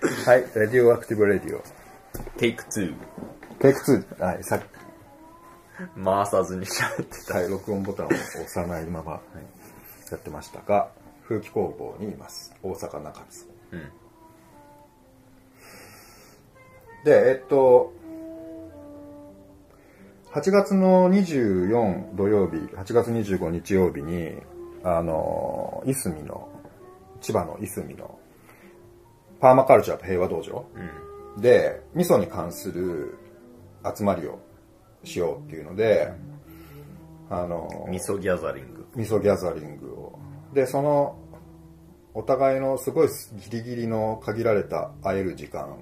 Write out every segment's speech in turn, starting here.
はい、レディオアクティブレディオ。テイク2。テイク2、はい、さっき、回さずに喋ってた。はい、録音ボタンを押さないまま、やってましたが、風紀工房にいます。大阪中津。うん。で、えっと、8月の24土曜日、8月25日曜日に、あの、いすみの、千葉のいすみの、パーマカルチャーと平和道場うん。で、味噌に関する集まりをしようっていうので、あの、味噌ギャザリング。味噌ギャザリングを。で、その、お互いのすごいギリギリの限られた会える時間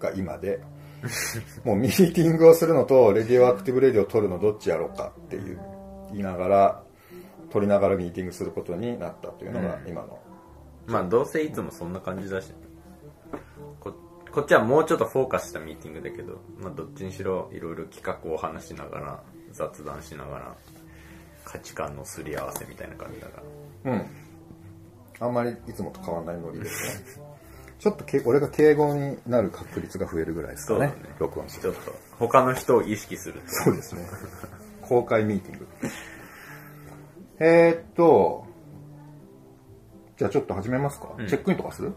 が今で、もうミーティングをするのと、レディオアクティブレディオを録るのどっちやろうかっていう、言いながら、取りながらミーティングすることになったというのがうん今の。まあどうせいつもそんな感じだし、ここっちはもうちょっとフォーカスしたミーティングだけど、まあどっちにしろいろいろ企画を話しながら、雑談しながら、価値観のすり合わせみたいな感じだから。うん。あんまりいつもと変わらないノリですね。ちょっとけ俺が敬語になる確率が増えるぐらいですかね。ね録音するちょっと他の人を意識すると。そうですね。公開ミーティング。えー、っと、じゃあちょっと始めますか、うんチェックインとかする？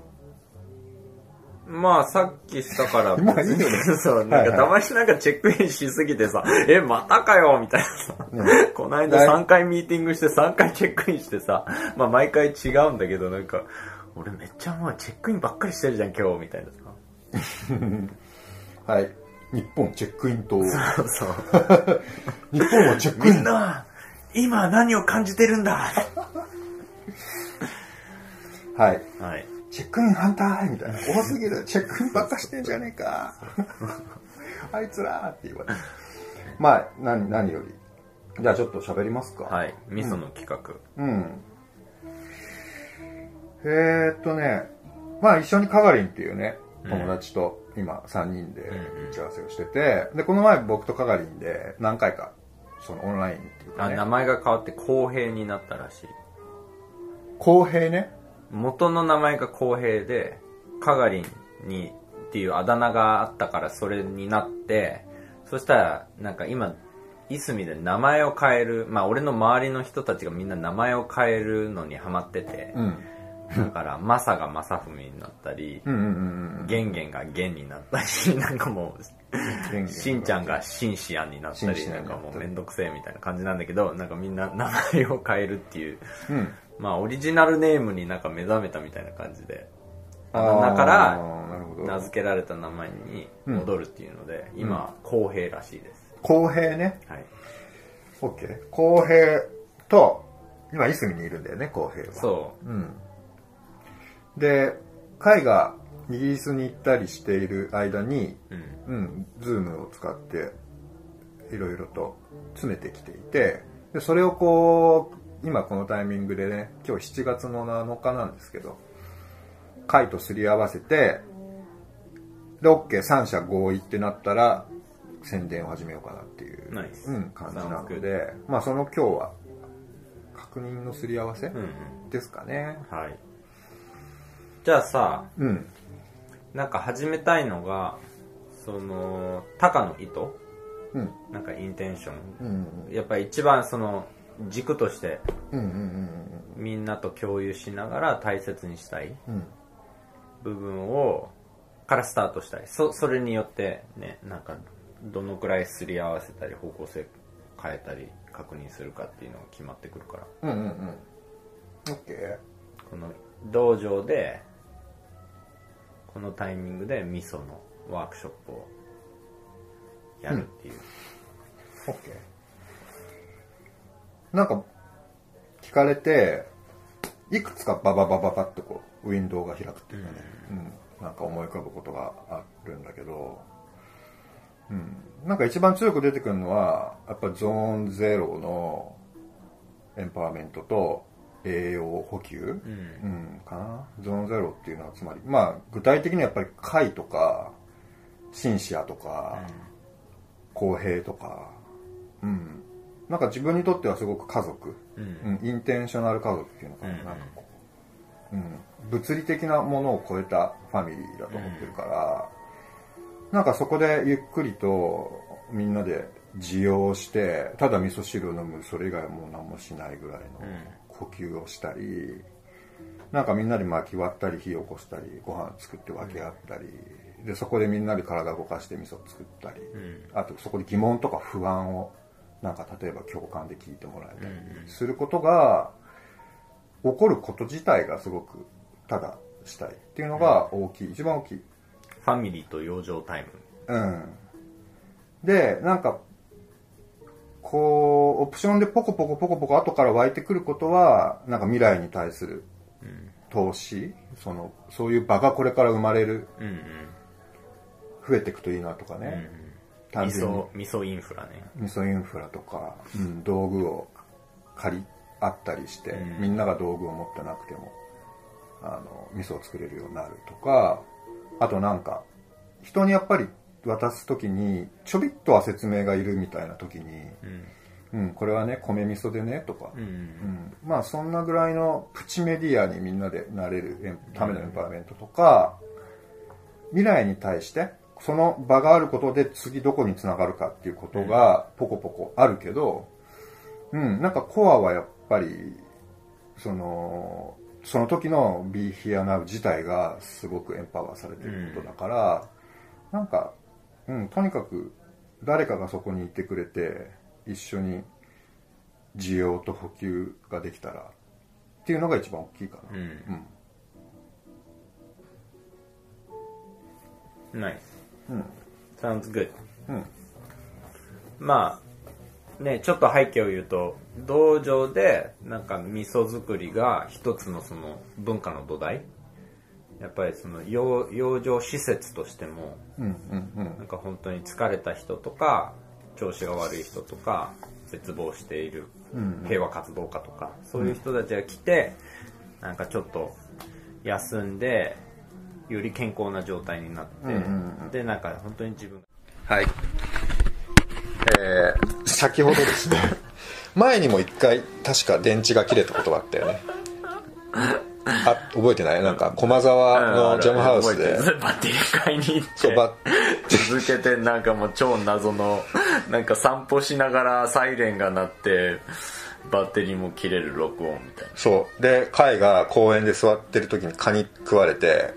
まあさっきしたから まあいいよね そう、なんかたまになんかチェックインしすぎてさ、え、またかよみたいなさ、ねこの間3回ミーティングして3回チェックインしてさ、まあ毎回違うんだけどなんか、俺めっちゃもうチェックインばっかりしてるじゃん今日みたいなさ。はい。日本チェックインと、そうそう。日本はチェックイン。みんな、今何を感じてるんだはい。はい。チェックイン反対みたいな。多すぎる。チェックインばっかしてんじゃねえか。あいつらーって言われて。まあ、何、何より。じゃあちょっと喋りますか。はい。味噌の企画。うん。えー、っとね、まあ一緒にカガリンっていうね、うん友達と今3人でうんうん打ち合わせをしてて、で、この前僕とカガリンで何回か、そのオンラインっていうかあ、ね名、前が変わって公平になったらしい。公平ね。元の名前が公平で、カガリンにっていうあだ名があったからそれになって、そしたらなんか今、いすみで名前を変える、まあ俺の周りの人たちがみんな名前を変えるのにハマってて、うん。だからマサがマサフミになったり。ゲンゲンがゲンになったり、なんかもう、しんちゃんがシンシアンになったり、なんかもうめんどくせえみたいな感じなんだけど、なんかみんな名前を変えるっていう、うん。まあオリジナルネームになんか目覚めたみたいな感じで、あーだから。名付けられた名前に戻るっていうので、今は公平らしいです。公平ね。はい。OK。公平と、今、いすみにいるんだよね、公平は。。そううん。で、海がイギリスに行ったりしている間に、う。うん。うん、ズームを使って、いろいろと詰めてきていて、で、それをこう、今このタイミングでね、今日7月の7日なんですけど、海とすり合わせて、で、OK、三者合意ってなったら、宣伝を始めようかなっていう、うん、感じなので、まあその今日は、確認のすり合わせうんうん。ですかね。はい。じゃあさ、うん。なんか始めたいのが、その、タカの意図？うん。なんかインテンション。うん。やっぱり一番その、軸としてうん。うん。うん。みんなと共有しながら大切にしたいうん。部分を、からスタートしたい。そ、それによってね、なんか、どのくらいすり合わせたり、方向性変えたり、確認するかっていうのが決まってくるから。うん。うん。うん。OK。この道場で、このタイミングで味噌のワークショップをやるっていう。OK。なんか、聞かれて、いくつかバババババってこう、ウィンドウが開くっていうかね、うん、なんか思い浮かぶことがあるんだけど、うん、なんか一番強く出てくるのは、やっぱゾーンゼロのエンパワーメントと栄養補給、うん。うん、かな。ゾーンゼロっていうのはつまり、まあ具体的にはやっぱり貝とか、シンシアとか、公平とか、うん。なんか自分にとってはすごく家族、うん。うん、インテンショナル家族っていうのかな。うん。なんかこう。ん、物理的なものを超えたファミリーだと思ってるから、なんかそこでゆっくりとみんなで需要してただ味噌汁を飲むそれ以外はもう何もしないぐらいの呼吸をしたり、なんかみんなで巻き割ったり火を起こしたりご飯作って分け合ったり、でそこでみんなで体動かして味噌作ったり、あとそこで疑問とか不安をなんか例えば共感で聞いてもらえたりすることが、起こること自体がすごくただしたいっていうのが大きい、一番大きい。ファミリーと養生タイムうん。で、なんか、こう、オプションでポコポコポコポコ後から湧いてくることは、なんか未来に対する投資、その、そういう場がこれから生まれる、うんうん増えていくといいなとかね。単味純に。噌味噌インフラね。味噌インフラとか、うん、道具を借りあったりして、うん。みんなが道具を持ってなくてもあの味噌を作れるようになるとかあとなんか人にやっぱり渡す時にちょびっとは説明がいるみたいな時に、うん。うん、これはね米味噌でねとか、うん。うん。まあそんなぐらいのプチメディアにみんなでなれるためのエンパワーメントとか、未来に対してその場があることで次どこにつながるかっていうことがポコポコあるけど、うん、なんかコアはやっぱりそのその時の Be Here Now 自体がすごくエンパワーされてることだから、なんか、うん、とにかく誰かがそこにいてくれて一緒に需要と補給ができたらっていうのが一番大きいかな。うん。うん。ナイスうん。Sounds good. うん。まあねちょっと背景を言うと道場でなんか味噌作りが一つのその文化の土台。やっぱりその養養生施設としてもなんか本当に疲れた人とか調子が悪い人とか絶望しているうん平和活動家とか、そういう人たちが来てなんかちょっと休んでより健康な状態になって、うんうんうん。でなんか本当に自分はい。えー、先ほどですね、前にも一回、確か電池が切れたことがあったよね。あ、覚えてない？なんか、駒沢のジャムハウスで、バッテリー買いに行って。続けてなんかもう超謎のなんか散歩しながらサイレンが鳴ってバッテリーも切れる録音みたいな。そう。で、海が公園で座ってる時に蚊に食われて、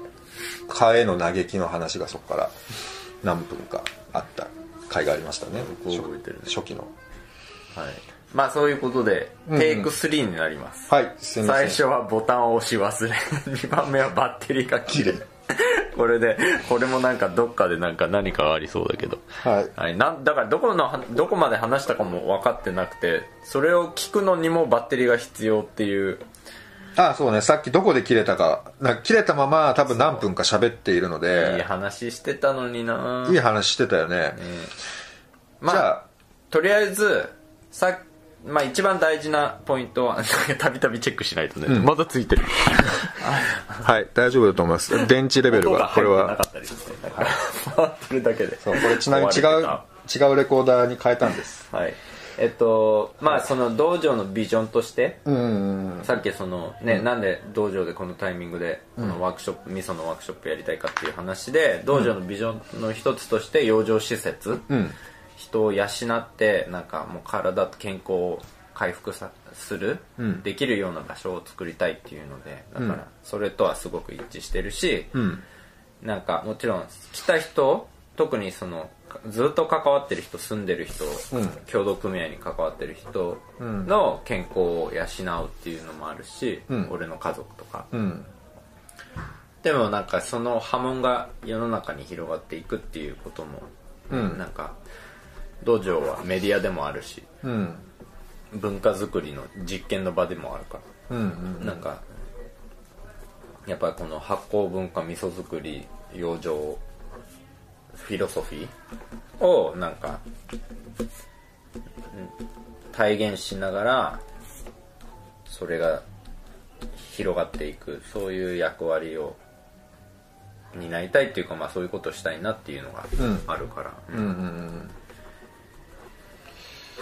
蚊への嘆きの話がそこから何分かあった回がありましたね。初初期の。はいまあそういうことで、うんテイク3になりますはい、すみません。最初はボタンを押し忘れ 2番目はバッテリーが切れ これでこれもなんかどっかでなんか何かがありそうだけどはい。はい、なんだからどこのどこまで話したかも分かってなくてそれを聞くのにもバッテリーが必要っていうあそうね。さっきどこで切れたかな切れたまま多分何分か喋っているのいいで話してたのにな。いい話してたよね、まあじゃあ。とりあえずさまあ一番大事なポイントは たびたびチェックしないとね、まだついてる。はい大丈夫だと思います。電池レベル音がはこれは。回ってるだけで。そうこれちなみに違う違うレコーダーに変えたんです。はいえっとまあその道場のビジョンとしてうんさっきそのね、なんで道場でこのタイミングでこのワークショップ、味噌のワークショップやりたいかっていう話で道場のビジョンの一つとして養生施設、うん。人を養ってなんかもう体と健康を回復さする、うん。できるような場所を作りたいっていうのでだからそれとはすごく一致してるし、うん。なんかもちろん来た人特にそのずっと関わってる人住んでる人、うん。協同組合に関わってる人の健康を養うっていうのもあるし、うん。俺の家族とか、うん。でもなんかその波紋が世の中に広がっていくっていうことも、うん。なんか道場はメディアでもあるしうん。文化づくりの実験の場でもあるから。うんなんかやっぱりこの発酵文化味噌作り養生フィロソフィー？をなんかうん体現しながらそれが広がっていくそういう役割を担いたいっていうかまあそういうことをしたいなっていうのがうん。あるから、うん。うんうん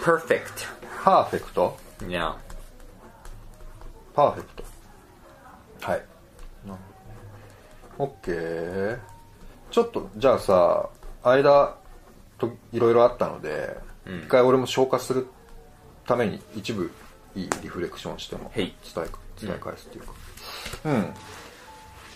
パーフェクパーフェクト？トいやパーフェクト。はい。オッケーちょっとじゃあさ間といろいろあったので、うん。一回俺も消化するために一部いいリフレクションしても伝え伝え返すっていうか。うん、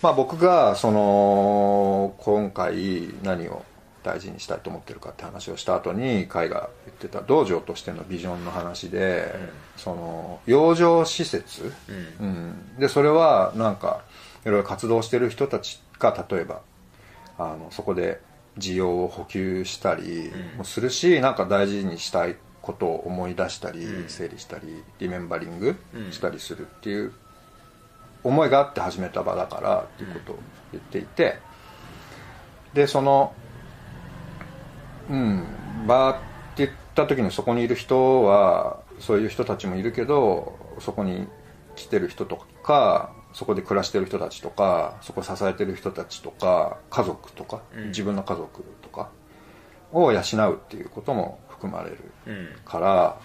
まあ僕がその今回何を大事にしたいと思ってるかって話をした後に海が言ってた道場としてのビジョンの話で、その養生施設、うん。うん、でそれはなんかいろいろ活動してる人たちが例えばあのそこで需要を補給したりもするし、なんか大事にしたいことを思い出したり、うん。整理したりリメンバリングうん。したりするっていう思いがあって始めた場だからっていうことを言っていて、でそのうん場って言った時にそこにいる人はそういう人たちもいるけどそこに来てる人とかそこで暮らしてる人たちとかそこを支えてる人たちとか家族とか、うん。自分の家族とかを養うっていうことも含まれるうん。から、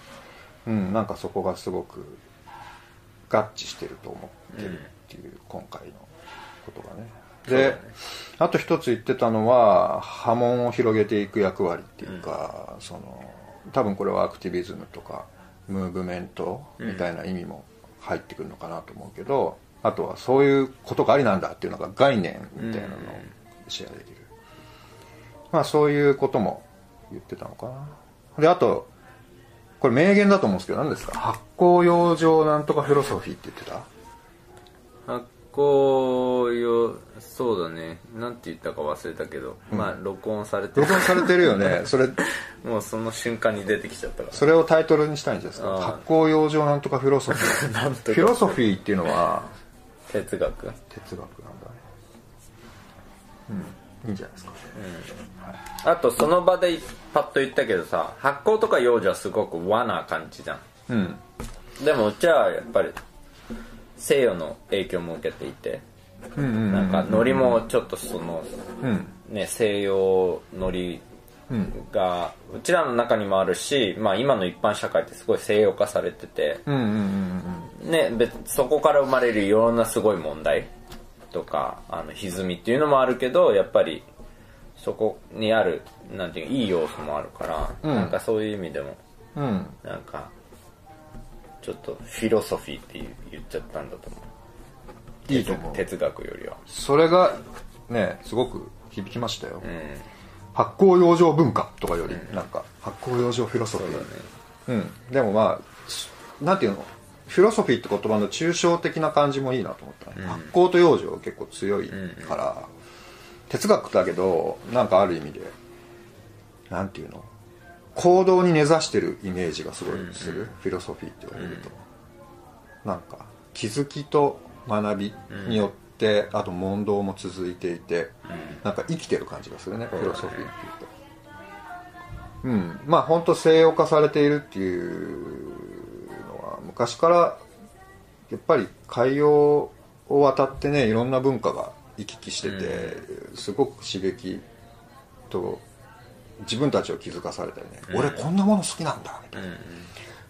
うん、なんかそこがすごく合致してると思ってるっていう、今回のことがね。で、あと一つ言ってたのは波紋を広げていく役割っていうか、その多分これはアクティビズムとかムーブメントみたいな意味も入ってくるのかなと思うけど、あとはそういうことがありなんだっていうのが概念みたいなのをシェアできる、まあそういうことも言ってたのかな。であとこれ名言だと思うんですけど何ですか？発酵養生なんとかフィロソフィーって言ってた？発酵用そうだね。なんて言ったか忘れたけど、まあ録音されてる。録音されてるよね。それもうその瞬間に出てきちゃったから。それをタイトルにしたいんじゃないですか？発酵養生なんとかフィロソフィー。なんとか。フィロソフィーっていうのは哲学。哲学なんだね。うん。いいんじゃないですか。あとその場でパッと言ったけどさ発酵とか幼女はすごく和な感じじゃん。うん。でもうちはやっぱり西洋の影響も受けていてうんうんなんか海苔もちょっとそのうん。ね西洋海うん苔がうちらの中にもあるし、まあ、今の一般社会ってすごい西洋化されてて、ね、別そこから生まれるいろんなすごい問題とかあの歪みっていうのもあるけどやっぱりそこにあるなんていういい要素もあるから、うん。なんかそういう意味でもうん。なんかちょっとフィロソフィーって言っちゃったんだと思う。いいと思う。哲学よりは。それがねすごく響きましたよ、うん発酵養生文化とかよりなんか。発酵養生フィロソフィー。だね。うん、でもまあなんていうの？フィロソフィーって言葉の抽象的な感じもいいなと思った、うん。発酵と養生結構強いから、哲学だけどなんかある意味でなんていうの？行動に根ざしてるイメージがすごいする、フィロソフィーって言われると、なんか気づきと学びによって、あと問答も続いていて、なんか生きてる感じがするね、フィロソフィーっていうと。うん。まあ本当西洋化されているっていうのは昔からやっぱり海洋を渡ってねいろんな文化が行き来してて、すごく刺激と自分たちを気づかされたりね、俺こんなもの好きなんだみたいな、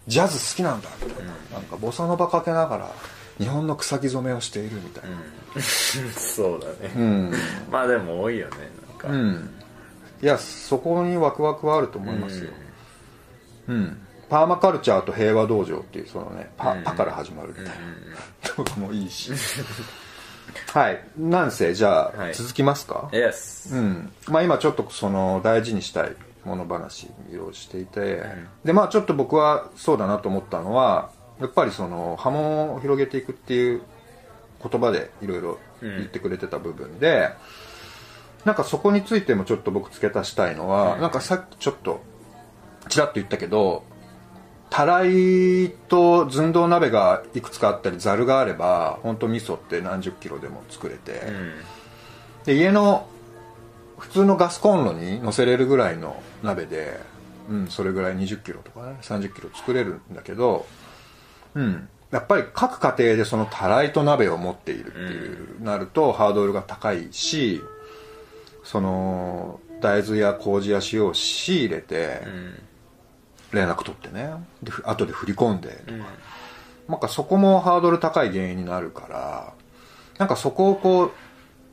ジャズ好きなんだみたいな、なんかボサノバかけながら日本の草木染めをしているみたいな。そうだね、うん、まあでも多いよねなんか、うん、いやそこにワクワクはあると思いますよ、うん。パーマカルチャーと平和道場っていうそのねパ,、うん。パから始まるみたいな、とかもいいし。はい。なんせじゃあ、はい。続きますか？Yes うん。まあ今ちょっとその大事にしたいもの話いろいろしていて、でまあちょっと僕はそうだなと思ったのはやっぱりその波紋を広げていくっていう言葉でいろいろ言ってくれてた部分で、なんかそこについてもちょっと僕付け足したいのは、なんかさっきちょっとちらっと言ったけどたらいと寸胴鍋がいくつかあったりざるがあれば本当味噌って何十キロでも作れて、うん。で家の普通のガスコンロに乗せれるぐらいの鍋で、うん、それぐらい2 0キロとかね3 0キロ作れるんだけど、うん、やっぱり各家庭でそのたらいと鍋を持っているっていう、なるとハードルが高いしその大豆や麹や塩を仕入れてうん。連絡取ってね。でふ後で振り込んでとか、なんかそこもハードル高い原因になるからなんかそこをこう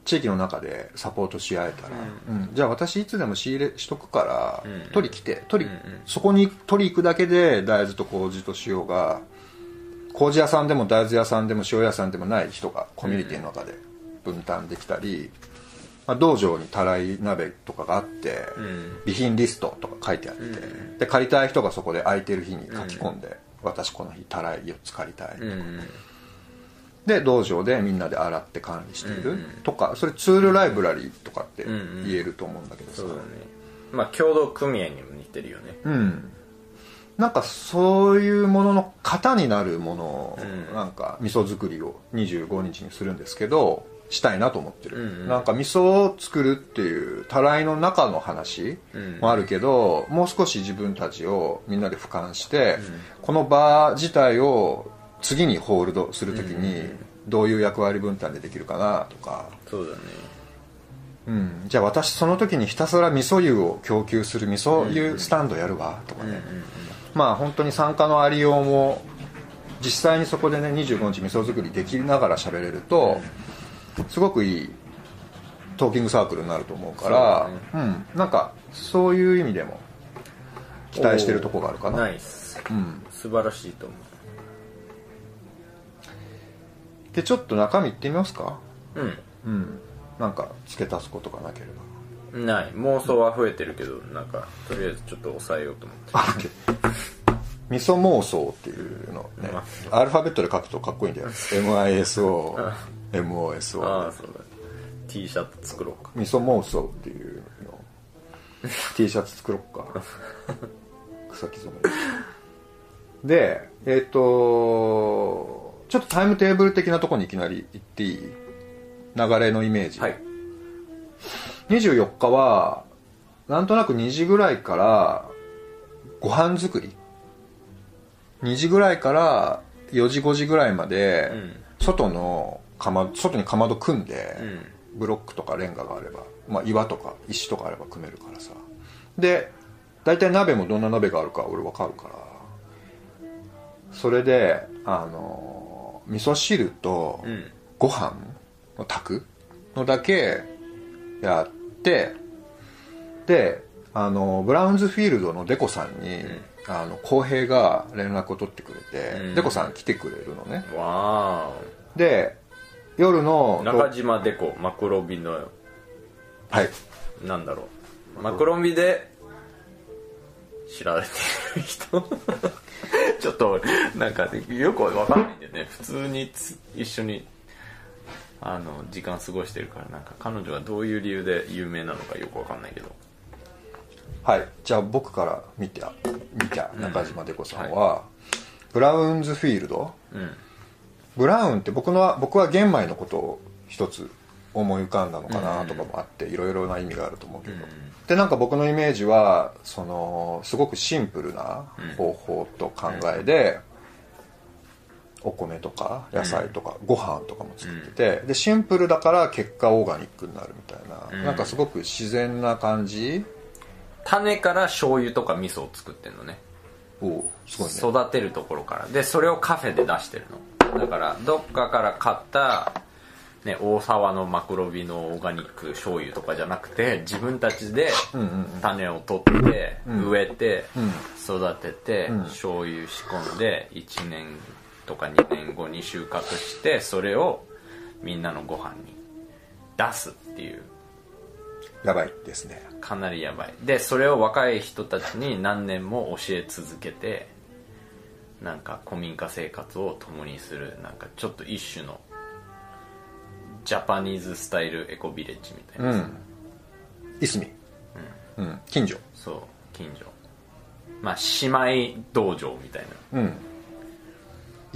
地域の中でサポートし合えたら、うん。じゃあ私いつでも仕入れしとくから、うん。取り来て取り、うんうん。そこに取り行くだけで大豆と麹と塩が麹屋さんでも大豆屋さんでも塩屋さんでもない人がコミュニティの中で分担できたり、まあ、道場にたらい鍋とかがあって、うん。備品リストとか書いてあって、うん。で借りたい人がそこで空いてる日に書き込んで、私この日たらい4つ借りたい、うん。で道場でみんなで洗って管理している、うん。とかそれツールライブラリーとかって言えると思うんだけどさ、そうだねまあ共同組合にも似てるよね。うんなんかそういうものの型になるものを、うん。なんか味噌作りを25日にするんですけどしたいなと思ってる、うんうん。なんか味噌を作るっていうたらいの中の話うん。もあるけど、もう少し自分たちをみんなで俯瞰して、ん。この場自体を次にホールドするときにうんうんうん。どういう役割分担でできるかなとか、そうだね。うん、じゃあ私その時にひたすら味噌湯を供給する味噌湯スタンドやるわとかね、まあ本当に参加のありようも実際にそこでね25日味噌作りできながら喋れるとすごくいいトーキングサークルになると思うからそううん、なんかそういう意味でも期待してるとこがあるかな。ナイス。うん、素晴らしいと思でちょっと中身いってみますか？ううん。うん。なんか付け足すことがなければない。妄想は増えてるけどなんかとりあえずちょっと抑えようと思って。味噌妄想っていうのね。アルファベットで書くとかっこいいんだよ。MISO あ。MOSO ああそうだ。T シャツ作ろうか。味噌妄想っていうの。T シャツ作ろっか。草木染め。でえっ、とちょっとタイムテーブル的なところにいきなり行っていい？流れのイメージ、はい24日はなんとなく2時ぐらいからご飯作り。2時ぐらいから4時5時ぐらいまで、うん。外のかま外にかまど組んで、うん。ブロックとかレンガがあれば、まあ、岩とか石とかあれば組めるからさ。で大体鍋もどんな鍋があるか俺分かるから。それであの味噌汁とうん。ご飯を炊くのだけやってであのブラウンズフィールドのデコさんに、あの浩平が連絡を取ってくれて、うん。デコさん来てくれるのね。わで夜ーのお中島デコマクロビのはい。なんだろう。マクロビで知られてる人。ちょっとなんかよくわかんないんだよね。普通につ一緒にあの時間過ごしてるからなんか彼女がどういう理由で有名なのかよくわかんないけど。はい。じゃあ僕から見て見た中島デコさんは、ブラウンズフィールド。うん。ブラウンって僕のは僕は玄米のことを一つ思い浮かんだのかなとかもあっていろいろな意味があると思うけど、うん。でなんか僕のイメージはそのすごくシンプルな方法と考えで、お米とか野菜とかご飯とかも作ってて、でシンプルだから結果オーガニックになるみたいな、うん。なんかすごく自然な感じ？種から醤油とか味噌を作ってんのね。おうすごいね。育てるところから。でそれをカフェで出してるの。だからどっかから買った、ね、大沢のマクロビのオーガニック醤油とかじゃなくて自分たちでうんうんうん。種を取って、ん。植えて、うん。育てて、ん。醤油仕込んで1年とか2年後に収穫してそれをみんなのご飯に出すっていう。やばいですね。かなりやばい。でそれを若い人たちに何年も教え続けてなんか古民家生活を共にする。なんかちょっと一種のジャパニーズスタイルエコビレッジみたいな。さ、うん。いすみうん。近所そう近所まあ姉妹道場みたいな。うん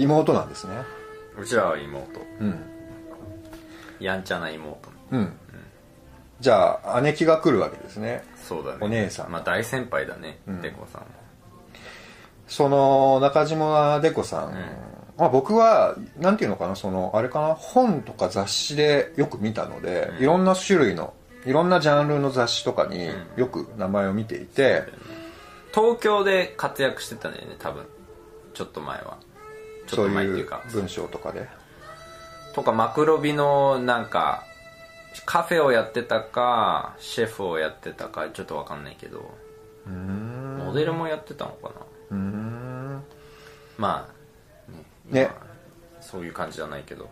妹なんですね。うちらは妹。うん。やんちゃな妹。うん。じゃあ姉貴が来るわけですね。そうだね。お姉さん。まあ大先輩だね、ん。デコさんは。その中島デコさん、まあ、僕はなんていうのかなそのあれかな本とか雑誌でよく見たので、いろんな種類のいろんなジャンルの雑誌とかによく名前を見ていて、東京で活躍してたんだよね多分。ちょっと前はちょっと前っていうか。文章とかで？とかマクロビのなんかカフェをやってたかシェフをやってたかちょっとわかんないけど。モデルもやってたのかな。ん。まあね。ね。今そういう感じじゃないけど。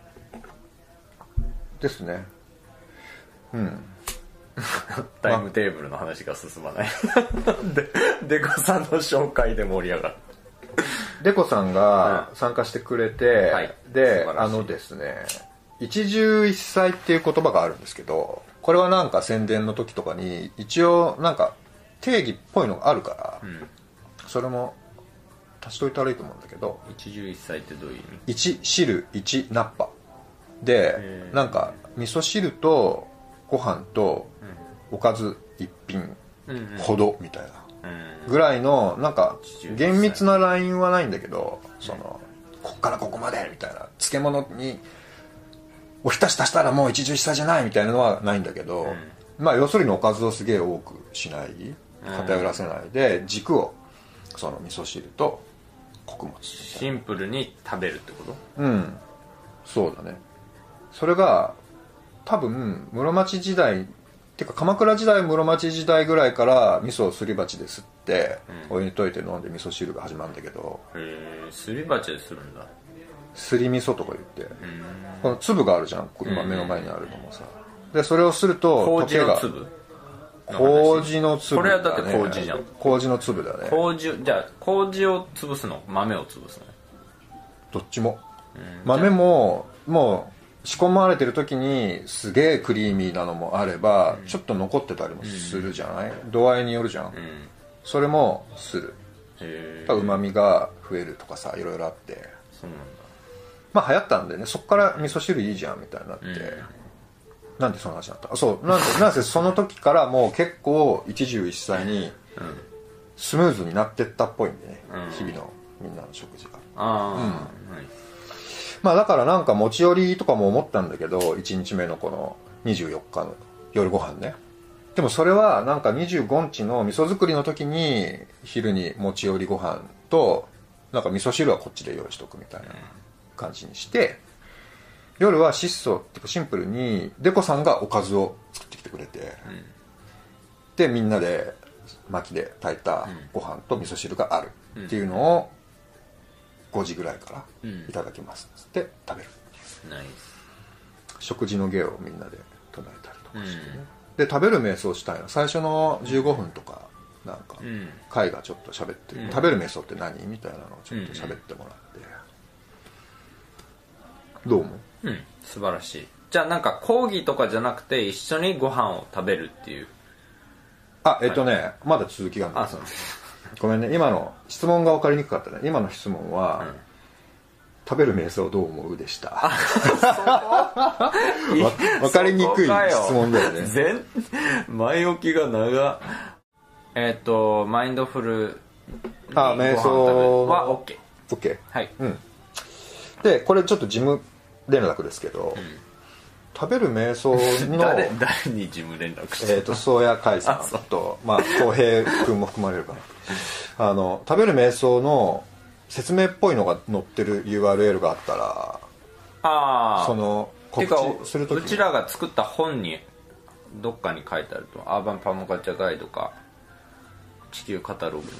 ですね。うん。タイムテーブルの話が進まない。でデコさんの紹介で盛り上がるデコさんが参加してくれて、はい。であのですね一汁一菜っていう言葉があるんですけどこれはなんか宣伝の時とかに一応なんか定義っぽいのがあるから、ん。それも足しといたらいいと思うんだけど一汁一菜ってどういう意味？1汁1ナッパ。でなんか味噌汁とご飯とおかず一品ほどみたいな。うんぐらいのなんか厳密なラインはないんだけどそのこっからここまでみたいな漬物におひたし足したらもう一汁一菜じゃないみたいなのはないんだけど、まあ要するにおかずをすげえ多くしない偏らせないで軸をその味噌汁と穀物。シンプルに食べるってこと？うん。そうだね。それが多分室町時代ってか鎌倉時代室町時代ぐらいから味噌をすり鉢ですって、お湯に溶いて飲んで味噌汁が始まるんだけど。へえすり鉢でするんだ。すり味噌とか言って、この粒があるじゃん今目の前にあるのもさ。でそれをすると麹のが粒？麹の粒これはだって麹じゃん。麹の粒だね。麹じゃあ麹を潰すの？豆を潰すの？どっちも。豆ももう仕込まれてる時にすげえクリーミーなのもあれば、ちょっと残ってたりもするじゃない、度合いによるじゃん、うん。それもする。うまみが増えるとかさいろいろあって。そうなんだ。まあ流行ったんでね。そっから味噌汁いいじゃんみたいになって、なんでその話になった？あそう。なんでなんせその時からもう結構一汁一菜にスムーズになってったっぽいんでね、うん。日々のみんなの食事が。ああ、はいまあだからなんか持ち寄りとかも思ったんだけど1日目のこの24日の夜ご飯ね。でもそれはなんか25日の味噌作りの時に昼に持ち寄りご飯となんか味噌汁はこっちで用意しとくみたいな感じにして夜は質素っていうかシンプルにデコさんがおかずを作ってきてくれて、でみんなで薪で炊いたご飯と味噌汁があるっていうのを5時ぐらいからうん。いただきます。っつって食べる。ナイ食事の芸をみんなで唱えたりとかしてね、うん。で食べる瞑想したいの。最初の15分とかなんかスうん。会がちょっと喋って、うん。食べる瞑想って何みたいなのをちょっと喋ってもらって、どう思う？うん。素晴らしい。じゃあなんか講義とかじゃなくて一緒にご飯を食べるっていう。あえっとね、まだ続きがあるんだあそうごめんね今の質問が分かりにくかったね。今の質問は、うん食べる瞑想どう思うでした？わ分かりにくい質問だよね。全前置きが長。えっ、とマインドフルあ瞑想。は OK OK はい。うん。でこれちょっと事務連絡ですけど、食べる瞑想の 誰誰に事務連絡してえー、と宗谷海さんとまあ浩平君も含まれるかな あの食べる瞑想の説明っぽいのが載ってる URL があったらああ。その告知するときうちらが作った本にどっかに書いてあるとアーバンパモカチャガイドか地球カタログ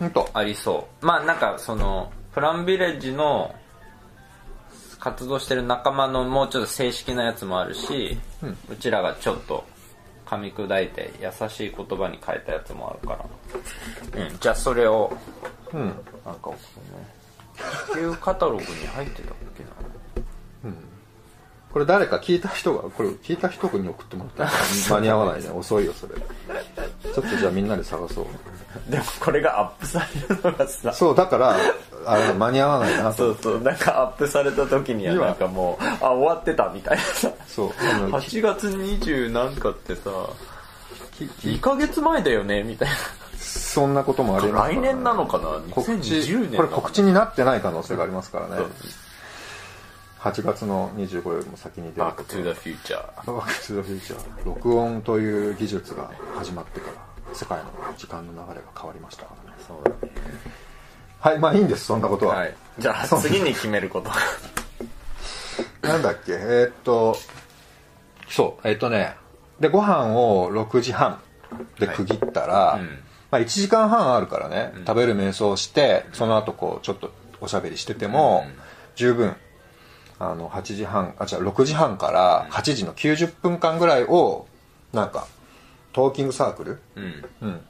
にありそう。まあなんかそのプランビレッジの活動してる仲間のもうちょっと正式なやつもあるし、うちらがちょっと噛み砕いて優しい言葉に変えたやつもあるから。うん。じゃあそれをうん。なんかこうね。地球カタログに入ってたっけな。これ誰か聞いた人がこれ聞いた人に送ってもらったら間に合わないね。遅いよそれ。ちょっとじゃあみんなで探そうでもこれがアップされるのがさ。そうだからあれ間に合わないなとそうそう。なんかアップされた時にはなんかもうあ終わってたみたいな。さそうあの8月20何かってさ2ヶ月前だよねみたいそんなこともありなますね。来年なのかな？告知2020年これ告知になってない可能性がありますからね。8月の25よりも先に出るバックトゥこと。がザフューチャーバックトゥザフューチャー録音という技術が始まってから世界の時間の流れが変わりましたからね。そうだね。はいまあいいんですそんなことは、はい。じゃあ 次に決めること。なんだっけ？えーっとそうえっ、とねでご飯を6時半で区切ったら、うん。まあ、1時間半あるからね、食べる瞑想をしてその後こうちょっとおしゃべりしてても、十分あの8時半あ違う6時半から8時の90分間ぐらいをなんかトーキングサークル？うん。うん。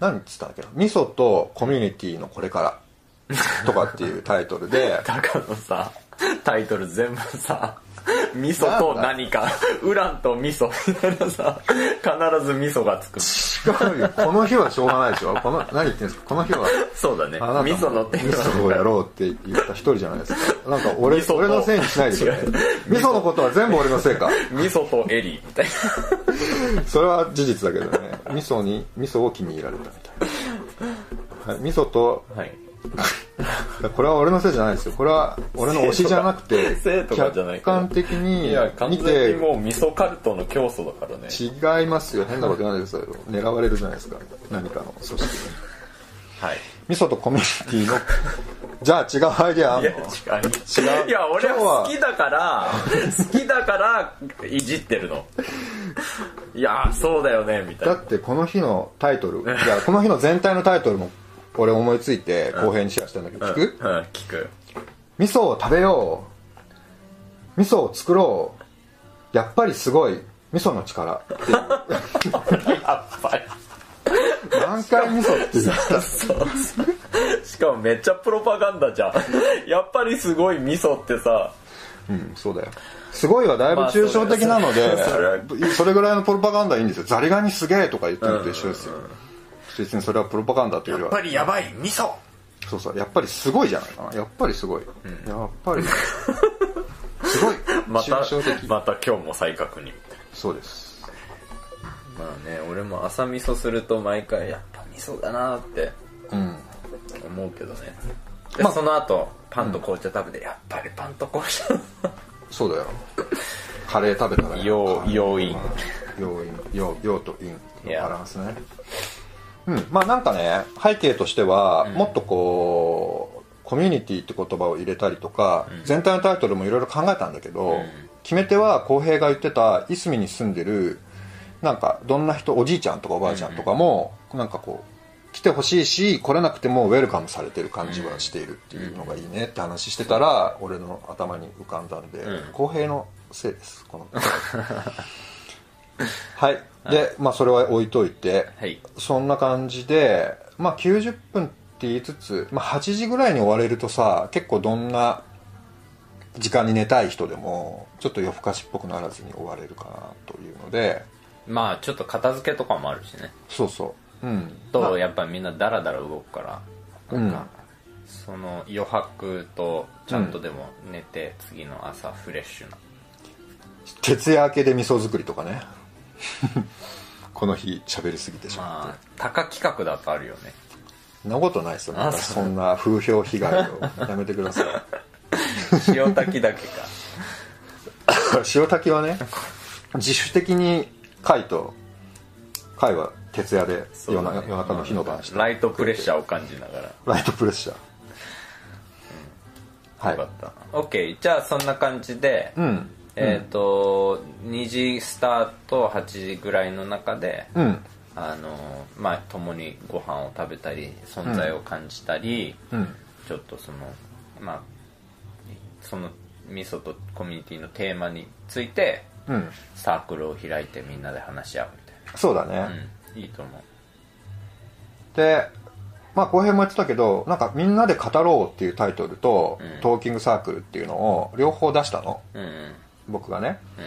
何っつったんだっけな？味噌とコミュニティのこれから。とかっていうタイトルで。高のさタイトル全部さ 味噌と何か。ウランと味噌。みたいなさ必ず味噌がつく。違うよ。この日はしょうがないでしょ。この何言ってんですか？この日は。そうだね。味噌のテ味噌をやろうって言った一人じゃないですか。なんか俺俺のせいにしないでくれ違う。味噌のことは全部俺のせいか。味噌とエリーみたい それは事実だけどね。味噌に味噌を気に入られたみたいな、はい、味噌となはい これは俺のせいじゃないですよ。これは俺の推しじゃなくて生徒がじゃない客観的に見てもう味噌カルトの教祖だからね。違いますよ。変なこと言わないでくださいよ。狙われるじゃないですか。何かの。組織にはい。味噌とコミュニティの。じゃあ違うアイデア。あんのいや違う。違う。いや俺は。好きだから好きだからいじってるの。いやそうだよねみたいな。だってこの日のタイトル。いやこの日の全体のタイトルも俺思いついて後編にシェアしたんだけど聞く、うんうん聞く。味噌を食べよう。味噌を作ろう。やっぱりすごい。味噌の力。やっぱり。何回味噌って言った？そうしかもめっちゃプロパガンダじゃん。やっぱりすごい味噌ってさ。うんそうだよ。すごいはだいぶ抽象的なので、まあそれはそれぐらいのプロパガンダいいんですよ。ザリガニすげえとか言ってるのと一緒ですよ、別にそれはプロパガンダというよりは。りやばい。味噌。そうそう。やっぱりすごいじゃない。かなやっぱりすごい、やっぱり。すごい。また抽象的。また今日も再確認そうです。まあね俺も朝味噌すると毎回やっぱ味噌だなってうん。思うけどね。で、まあ。その後パンと紅茶食べて、やっぱりパンと紅茶。そうだよ。カレー食べたら要要因。要因。要要と因。のいや。バランスねうん。まあなんかね背景としては、もっとこうコミュニティって言葉を入れたりとか、全体のタイトルもいろいろ考えたんだけど、決め手は浩平が言ってたいすみに住んでるなんかどんな人おじいちゃんとかおばあちゃんとかも、なんかこう来てほしいし来れなくてもウェルカムされてる感じはしているっていうのがいいねって話してたら、俺の頭に浮かんだんで浩、平のせいですこの はい。で、まあそれは置いといて、はい。そんな感じでまあ90分って言いつつ、まあ、8時ぐらいに終われるとさ結構どんな時間に寝たい人でもちょっと夜更かしっぽくならずに終われるかなというので。まあちょっと片付けとかもあるしね。そうそう。うん。まあ。とやっぱみんなダラダラ動くからうんなん。か、その余白とちゃんとでも寝て、次の朝フレッシュな。徹夜明けで味噌作りとかね この日喋りすぎてしまって、まあ高企画だとあるよね。そんなことないですよ。またあそんな風評被害を。やめてください。塩炊きだけか。塩炊きはね自主的に貝と貝は徹夜で夜な夜中の日の晩して。ライトプレッシャーを感じながら。ライトプレッシャー、はい。よかった。OK じゃあそんな感じで、うんえっ、と2時スタート8時ぐらいの中で、うん。あのまあ共にご飯を食べたり存在を感じたり、うん。ちょっとそのまあその味噌とコミュニティのテーマについてうん。サークルを開いてみんなで話し合うみたそうだね、いな、うん、いいと思う。でまあ浩平も言ってたけどなんか「みんなで語ろう」っていうタイトルと、うん。トーキングサークルっていうのを両方出したの。うんうん僕がね。うん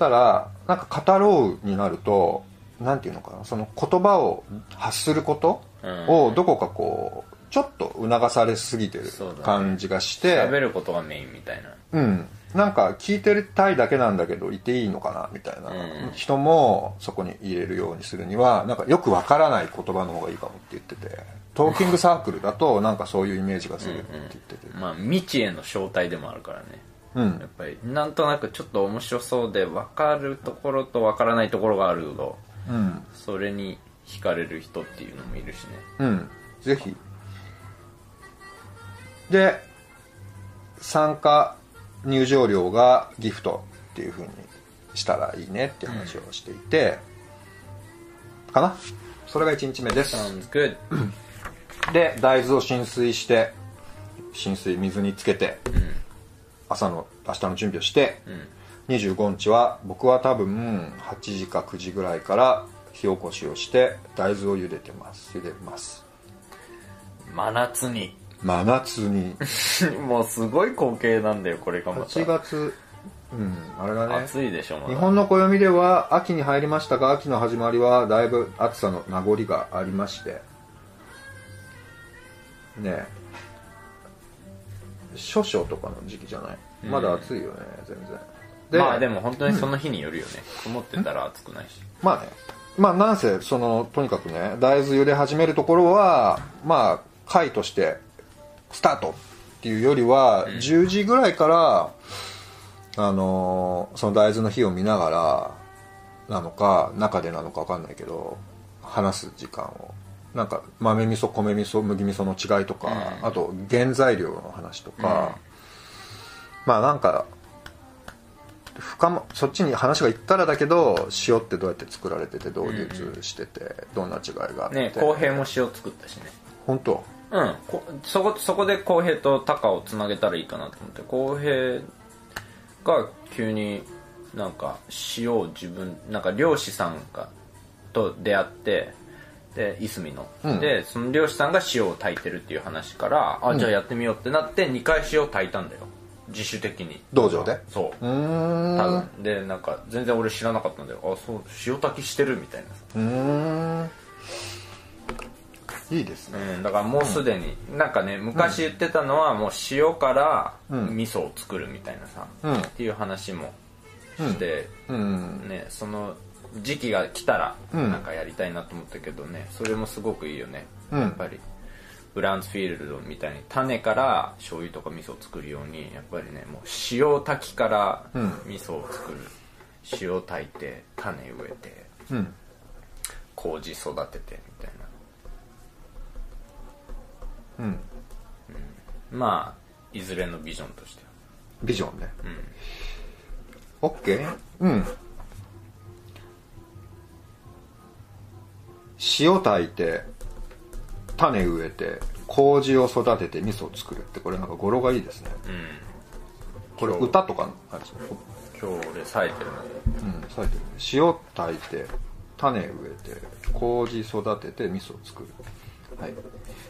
たらなんか語ろうになるとなんていうのかなその言葉を発することをどこかこうちょっと促されすぎてる感じがして、喋ることがメインみたいな。うん、なんか聞いてたいだけなんだけどいていいのかなみたいな、うん。人もそこに入れるようにするにはなんかよくわからない言葉の方がいいかもって言ってて。トーキングサークルだとなんかそういうイメージがするって言ってて。まあ未知への招待でもあるからねうん。やっぱりなんとなくちょっと面白そうで分かるところと分からないところがあるとうん。それに惹かれる人っていうのもいるしね。うん。ぜひ。で参加入場料がギフトっていう風にしたらいいねって話をしていて、かな？それが1日目です。Sounds good で大豆を浸水して浸水水につけて、朝の明日の準備をして、25日は僕は多分8時か9時ぐらいから火起こしをして大豆を茹でてます。茹でます。真夏に。真夏に。もうすごい光景なんだよこれがまた。8月うんあれだね。暑いでしょまだ。日本の暦では秋に入りましたが秋の始まりはだいぶ暑さの名残がありまして。ね少々とかの時期じゃない？まだ暑いよね、全然。まあでも本当にその日によるよね、曇ってたら暑くないし。まあね。まあなんせそのとにかくね大豆茹で始めるところはまあ回としてスタートっていうよりは、10時ぐらいからあのーその大豆の火を見ながらなのか中でなのか分かんないけど話す時間をなんか豆味噌米味噌麦味噌の違いとか、うん。あと原材料の話とか、まあなんか深まそっちに話がいったらだけど塩ってどうやって作られててどう流通してて、どんな違いがあって。ね浩平も塩作ったしね。本当？うん。こそこそこで浩平とタカをつなげたらいいかなと思って。浩平が急になんか塩を自分なんか漁師さんがと出会ってでいすみの、うん。でその漁師さんが塩を炊いてるっていう話からあじゃあやってみようってなって2回塩炊いたんだよ。自主的に。道場で？そう。うーん。多分。でなんか全然俺知らなかったんだよ。あそう塩炊きしてるみたいなさ。うーん。いいですね。うん、だからもうすでに、なんかね昔言ってたのはもう塩からうん。味噌を作るみたいなさ、うん。っていう話もして、うん。ねその時期が来たらうん。なんかやりたいなと思ったけどねそれもすごくいいよね、うん。やっぱりブランズフィールドみたいに種から醤油とか味噌を作るようにやっぱりねもう塩炊きからうん。味噌を作る、塩炊いて種植えてうん。麹育ててみたいな。うん。まあいずれのビジョンとしては。ビジョンね。オッケー？うん塩炊いて種植えて麹を育てて味噌を作るってこれなんか語呂がいいですね。これ今日歌とかのあれですね今日俺冴えてるので。うん咲いてるね。塩炊いて種植えて麹育てて味噌を作る。はい。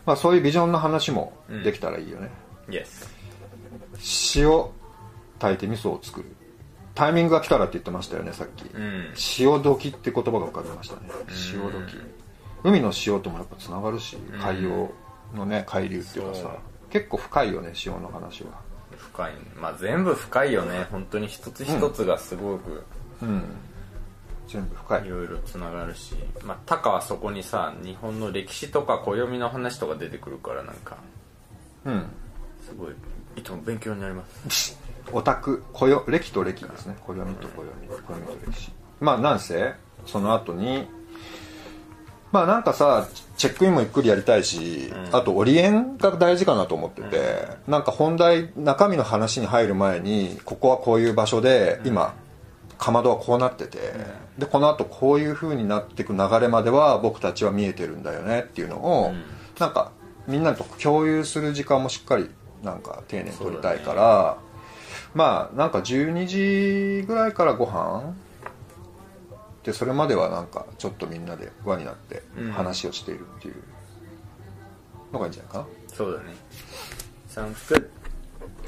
まあそういうビジョンの話もできたらいいよね、イエス塩炊いて味噌を作る。タイミングが来たらって言ってましたよねさっき、うん。潮時って言葉が浮かびましたね。潮時海の潮ともやっぱつながるし海洋のね海流っていうかさ結構深いよね潮の話は。深い。まあ全部深いよね。本当に一つ一つがすごくうん。全部深い。いろいろつながるし、まあタカはそこにさ日本の歴史とか暦の話とか出てくるからなんか。うん。すごい。いつも勉強になります。オタク暦歴と歴ですね。暦と暦。暦と歴史。まあなんせその後にまあなんかさチェックインもゆっくりやりたいし、あとオリエンが大事かなと思ってて、なんか本題中身の話に入る前にここはこういう場所で、今かまどはこうなってて、でこの後こういう風になっていく流れまでは僕たちは見えてるんだよねっていうのを、なんかみんなと共有する時間もしっかりなんか丁寧に取りたいから、まあなんか12時ぐらいからご飯でそれまではなんかちょっとみんなで輪になってうん。話をしているっていう。のがいいんじゃないかそうだね。Sounds good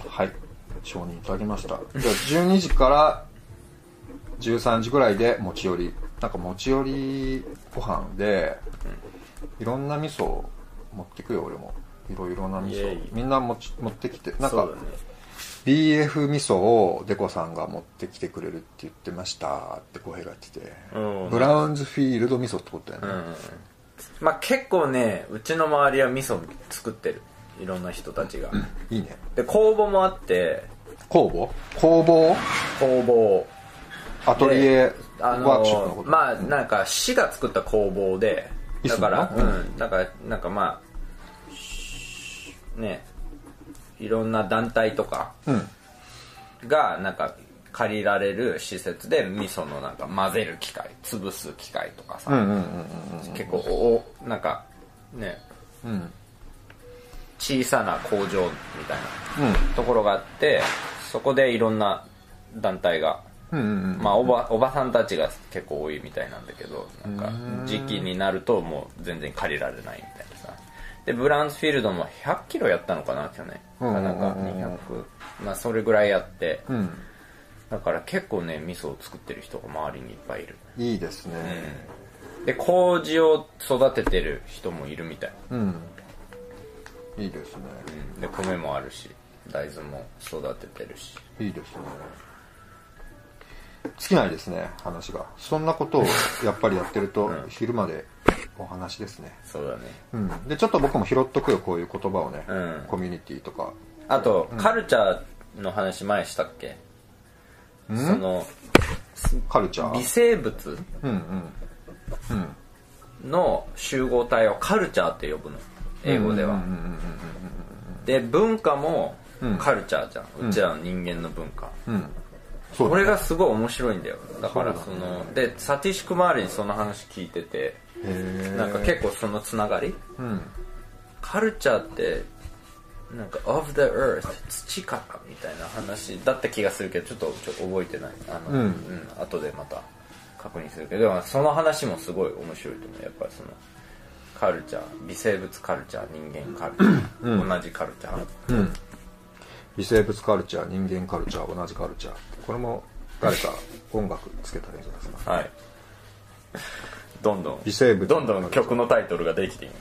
なはい。承認いただきました。じゃあ12時から13時ぐらいで持ち寄りなんか持ち寄りご飯でいろんな味噌を持ってくよ俺も。いろいろな味噌。みんな持ち持ってきてなんかそうだね BF 味噌をデコさんが持ってきてくれるって言ってましたって小平が言ってて。うん。ブラウンズフィールド味噌ってことだよね、うん。まあ結構ねうちの周りは味噌作ってる。いろんな人たちが、いいね。で工房もあって。工房工房工房アトリエワークショップのこと、まあなんか市が作った工房で。だからうん。だからなんかまあねいろんな団体とかうん。がなんか借りられる施設で味噌のなんか混ぜる機械潰す機械とかさ、結構おなんかねうん。小さな工場みたいうん。なところがあってそこでいろんな団体がまあおばおばさんたちが結構多いみたいなんだけどなんか時期になるともう全然借りられないみたいな。さでブラウンズフィールドも100キロやったのかな去年。うんうんうんうん。なんか200まあそれぐらいやって。うん。だから結構ね味噌を作ってる人が周りにいっぱいいる。いいですね。で麹を育ててる人もいるみたい。うん。いいですね。で米もあるし大豆も育ててるし。いいですね尽きないですね話が。そんなことをやっぱりやってると昼までお話ですね。そうだね。うん。でちょっと僕も拾っとくよこういう言葉をね、うん。コミュニティとか。あと、カルチャーの話前したっけ？そのカルチャー？微生物？うんうん。うん。の集合体をカルチャーって呼ぶの。英語では。で文化もうんカルチャーじゃん、うちらの人間の文化、うんそれがすごい面白いんだよ。だからそのでサティシクマールにその話聞いててなんか結構そのつながり？うん。カルチャーってなんか of the earth 土からみたいな話だった気がするけどちょっとちょっと覚えてない。あの、うん。うん、後でまた確認するけどでもその話もすごい面白いと思う。やっぱりそのカルチャー微生物カルチャー人間カルチャー、同じカルチャー。うん。微生物カルチャー人間カルチャー同じカルチャーこれも誰か音楽つけたらいいんじゃないですか？はい。どんどん微生物。どんどん曲のタイトルができていく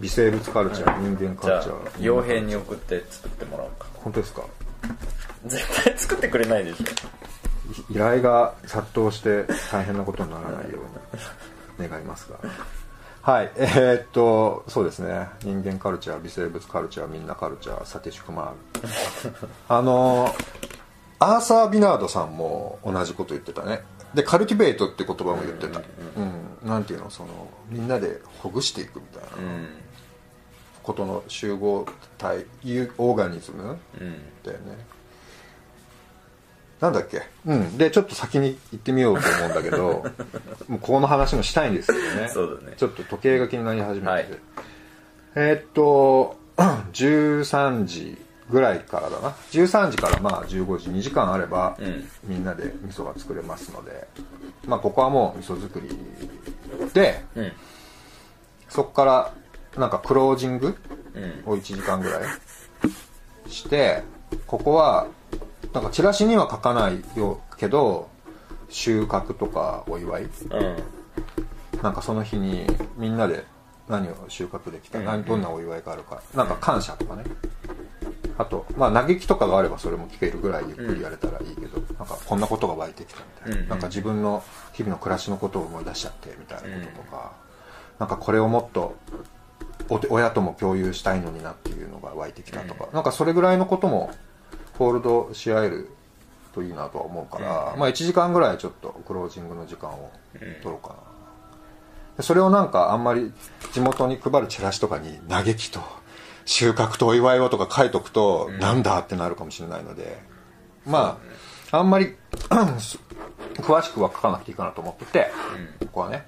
微生物カルチャー人間カルチャー。傭兵に送って作ってもらおうか。本当ですか絶対作ってくれないでしょ。依頼が殺到して大変なことにならないように願いますが。はい。えーっとそうですね。人間カルチャー微生物カルチャーみんなカルチャーサティシュクマールあのアーサー・ビナードさんも同じこと言ってたね。でカルティベートって言葉も言ってた。うん。なんていうの？そのみんなでほぐしていくみたいな。うん。ことの集合体オーガニズムうん。だよね。なんだっけ？うん。でちょっと先に行ってみようと思うんだけど もうこの話もしたいんですけどね。そうだね。ちょっと時計が気になり始めて、はい。えーっと 13時ぐらいからだな。13時からまあ15時2時間あれば、うん。みんなで味噌が作れますので。まあここはもう味噌作りでうん。そこからなんかクロージングうん。を1時間ぐらいしてここはなんかチラシには書かないよけど収穫とかお祝い。うん。なんかその日にみんなで何を収穫できた、うん。何どんなお祝いがあるか。なんか感謝とかねあとまあ嘆きとかがあればそれも聞けるぐらいゆっくりやれたらいいけど、なんかこんなことが湧いてきたみたいな、うん。うんなんか自分の日々の暮らしのことを思い出しちゃってみたいなこととか、なんかこれをもっとお親とも共有したいのになっていうのが湧いてきたとか、なんかそれぐらいのこともホールドし合えるといいなとは思うから、うん。まあ1時間ぐらいちょっとクロージングの時間を取ろうかな、でそれをなんかあんまり地元に配るチラシとかに嘆きと収穫とお祝いをとか書いとくと、なんだってなるかもしれないので。まああんまり 詳しくは書かなくていいかなと思ってて、ここはね。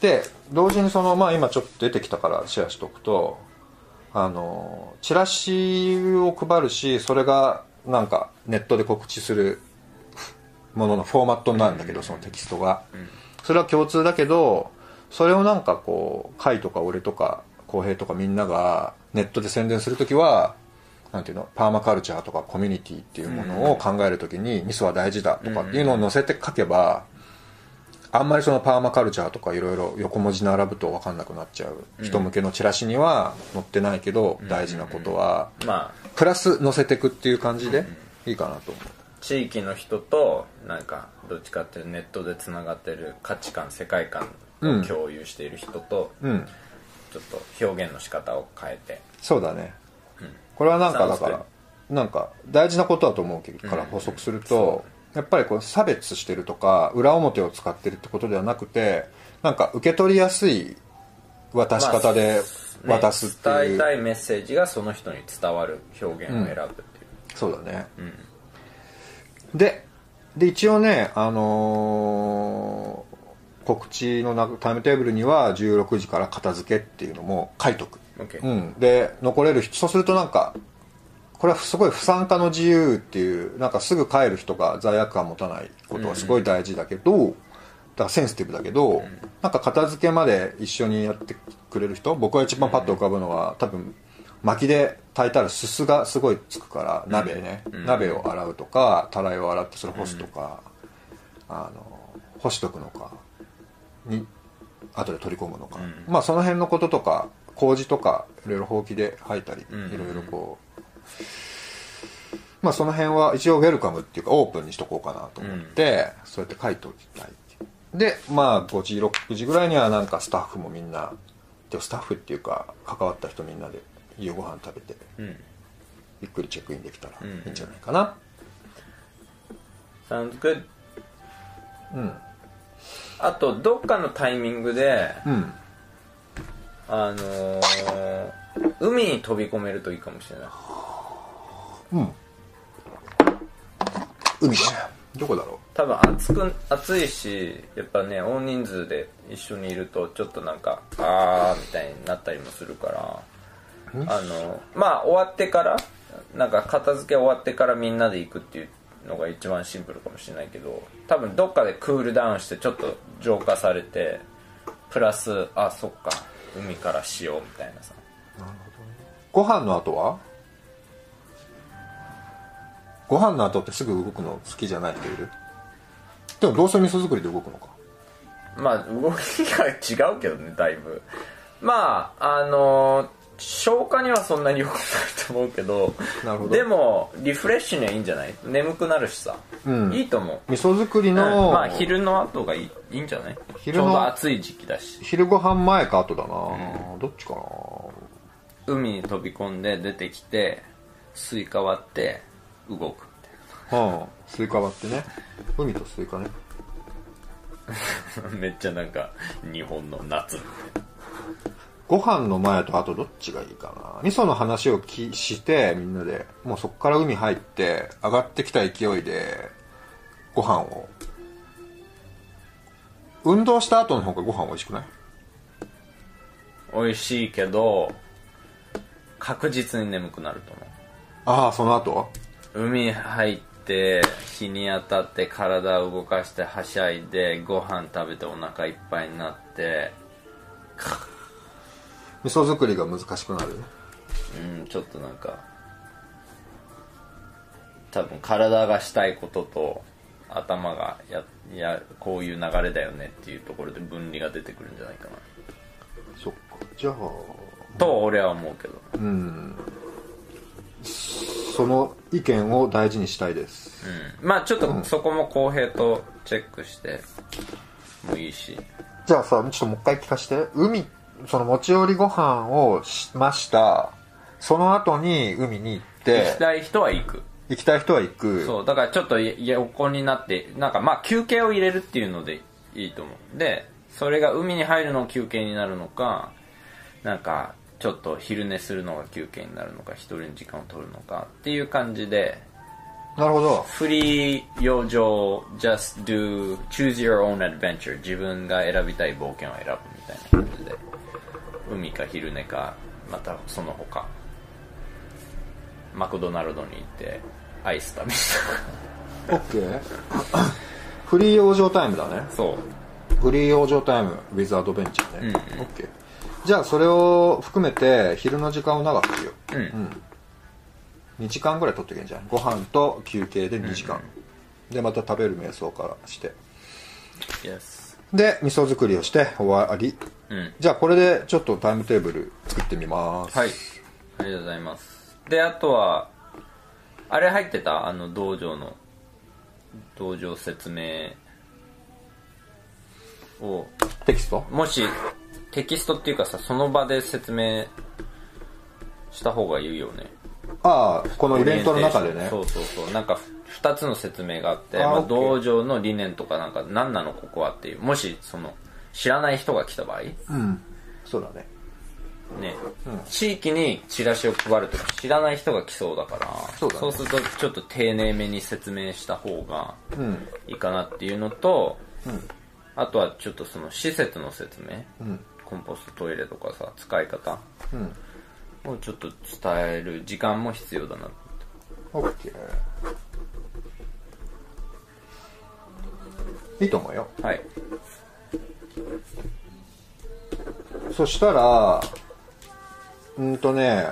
で同時にそのまあ今ちょっと出てきたからシェアしておくとあのチラシを配るしそれがなんかネットで告知するもののフォーマットになるんだけど、そのテキストが、それは共通だけどそれをなんかこう海とか俺とか浩平とかみんながネットで宣伝するときはなんていうのパーマカルチャーとかコミュニティっていうものを考えるときに味噌は大事だとかっていうのを載せて書けば、あんまりそのパーマカルチャーとかいろいろ横文字並ぶと分かんなくなっちゃう。人向けのチラシには載ってないけど大事なことはまあ。プラス載せてくっていう感じでいいかなと思う。地域の人となんかどっちかっていうとネットでつながってる価値観世界観を共有している人と、うんちょっと表現の仕方を変えて。そうだね、これはなんかだからなんか大事なことだと思うから補足すると、やっぱりこう差別してるとか裏表を使ってるってことではなくてなんか受け取りやすい渡し方でね渡すっていう、伝えたいメッセージがその人に伝わる表現を選ぶっていう、そうだね、でで一応ねあのー告知のなタイムテーブルには16時から片付けっていうのも書いとく、OK うん、で残れる人そうするとなんかこれはすごい不参加の自由っていうなんかすぐ帰る人が罪悪感持たないことはすごい大事だけど、だからセンシティブだけど、なんか片付けまで一緒にやってくれる人僕が一番パッと浮かぶのは多分薪で炊いたらすすがすごいつくから鍋ね、鍋を洗うとかたらいを洗ってそれ干すとか、あの干しとくのかに後で取り込むのか、まあその辺のこととか麹とかいろいろほうきで吐いたり、んいろいろこう。まあその辺は一応ウェルカムっていうかオープンにしとこうかなと思って、そうやって書いておきたいでまあ5時6時ぐらいにはなんかスタッフもみんなでスタッフっていうか関わった人みんなで夕ご飯食べてうん。ゆっくりチェックインできたらんいいんじゃないかな。Sounds good. うんあとどっかのタイミングでうん。あのー海に飛び込めるといいかもしれない。うん。海ね。どこだろ多分暑く暑いしやっぱね大人数で一緒にいるとちょっとなんかあーみたいになったりもするから。あのまあ終わってからなんか片付け終わってからみんなで行くっていうのが一番シンプルかもしれないけど多分どっかでクールダウンしてちょっと浄化されてプラスあそっか海からしようみたいなさ。うご飯の後は？ご飯の後ってすぐ動くの好きじゃない人いる？でもどうせ味噌作りで動くのか。まあ動きが違うけどねだいぶ。まああの消化にはそんなに良くないと思うけどなるほど。でもリフレッシュにはいいんじゃない？眠くなるしさ、うん。いいと思う、味噌作りうん。の、まあ昼の後がいいいいんじゃない？昼のちょうど暑い時期だし。昼ご飯前か後だな、どっちかな？海に飛び込んで出てきてスイカ割って動くみたいうん。スイカ割ってね。海とスイカね。な めっちゃなんか日本の夏ご飯の前と後どっちがいいかな？味噌の話をきしてみんなでもうそこから海入って上がってきた勢いでご飯を。運動した後の方がご飯美味しくない？美味しいけど確実に眠くなると思う。ああその後？海入って日に当たって体を動かしてはしゃいでご飯食べてお腹いっぱいになって味噌作りが難しくなる？うんちょっとなんか多分体がしたいことと頭がややこういう流れだよねっていうところで分離が出てくるんじゃないかな。そっかじゃあ。と俺は思うけど。うん。その意見を大事にしたいです。うん。まあちょっとそこも公平とチェックしてもいいし。じゃあさちょっともう一回聞かして。海その持ち寄りご飯をしました。その後に海に行って。行きたい人は行く。行きたい人は行く。そうだからちょっとや横になってなんかまあ休憩を入れるっていうのでいいと思うでそれが海に入るの休憩になるのかなんかちょっと昼寝するのが休憩になるのか一人の時間を取るのかっていう感じでなるほど。フリー養生 just do choose your own adventure 自分が選びたい冒険を選ぶみたいな感じで海か昼寝かまたその他。マクドナルドに行ってアイス食べた。OK フリー養生タイムだね。そう。フリー養生タイム with アドベンチャーね、うん OK じゃあそれを含めて昼の時間を長くしよううん、2時間ぐらい取ってけんじゃんご飯と休憩で2時間、でまた食べる瞑想からして。Yes で味噌作りをして終わり。うん。じゃあこれでちょっとタイムテーブル作ってみます。はい。ありがとうございます。であとはあれ入ってた？あの道場の道場説明を。テキスト？もしテキストっていうかさその場で説明した方がいいよね。ああこのイベントの中でね。そうそうそう。なんか2つの説明があってまあ、道場の理念とかなんか何なのここはっていうもしその知らない人が来た場合うん。そうだね。ね、地域にチラシを配るとか知らない人が来そうだからそうだね。するとちょっと丁寧めに説明した方がうん。いいかなっていうのと、あとはちょっとその施設の説明、うん。コンポストトイレとかさ使い方うん。をちょっと伝える時間も必要だな OK いいと思うよ。はい。そしたらうんとね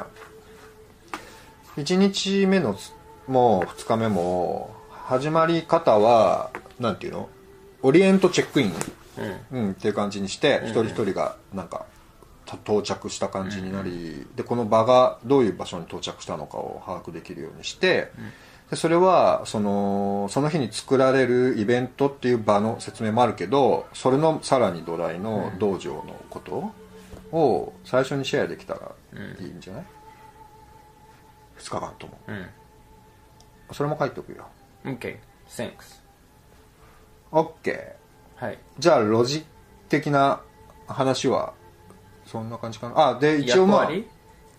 1日目のつも2日目も始まり方はなんていうの？オリエントチェックイン、うん。っていう感じにして一人一人がなんかた到着した感じになり、でこの場がどういう場所に到着したのかを把握できるようにして、でそれはそのその日に作られるイベントっていう場の説明もあるけどそれのさらに土台の道場のことを最初にシェアできたらいいんじゃない、2日間とも。うん。それも書いておくよ。OK thanks OK はい。じゃあロジ的な話はそんな感じかな？あで一応まあ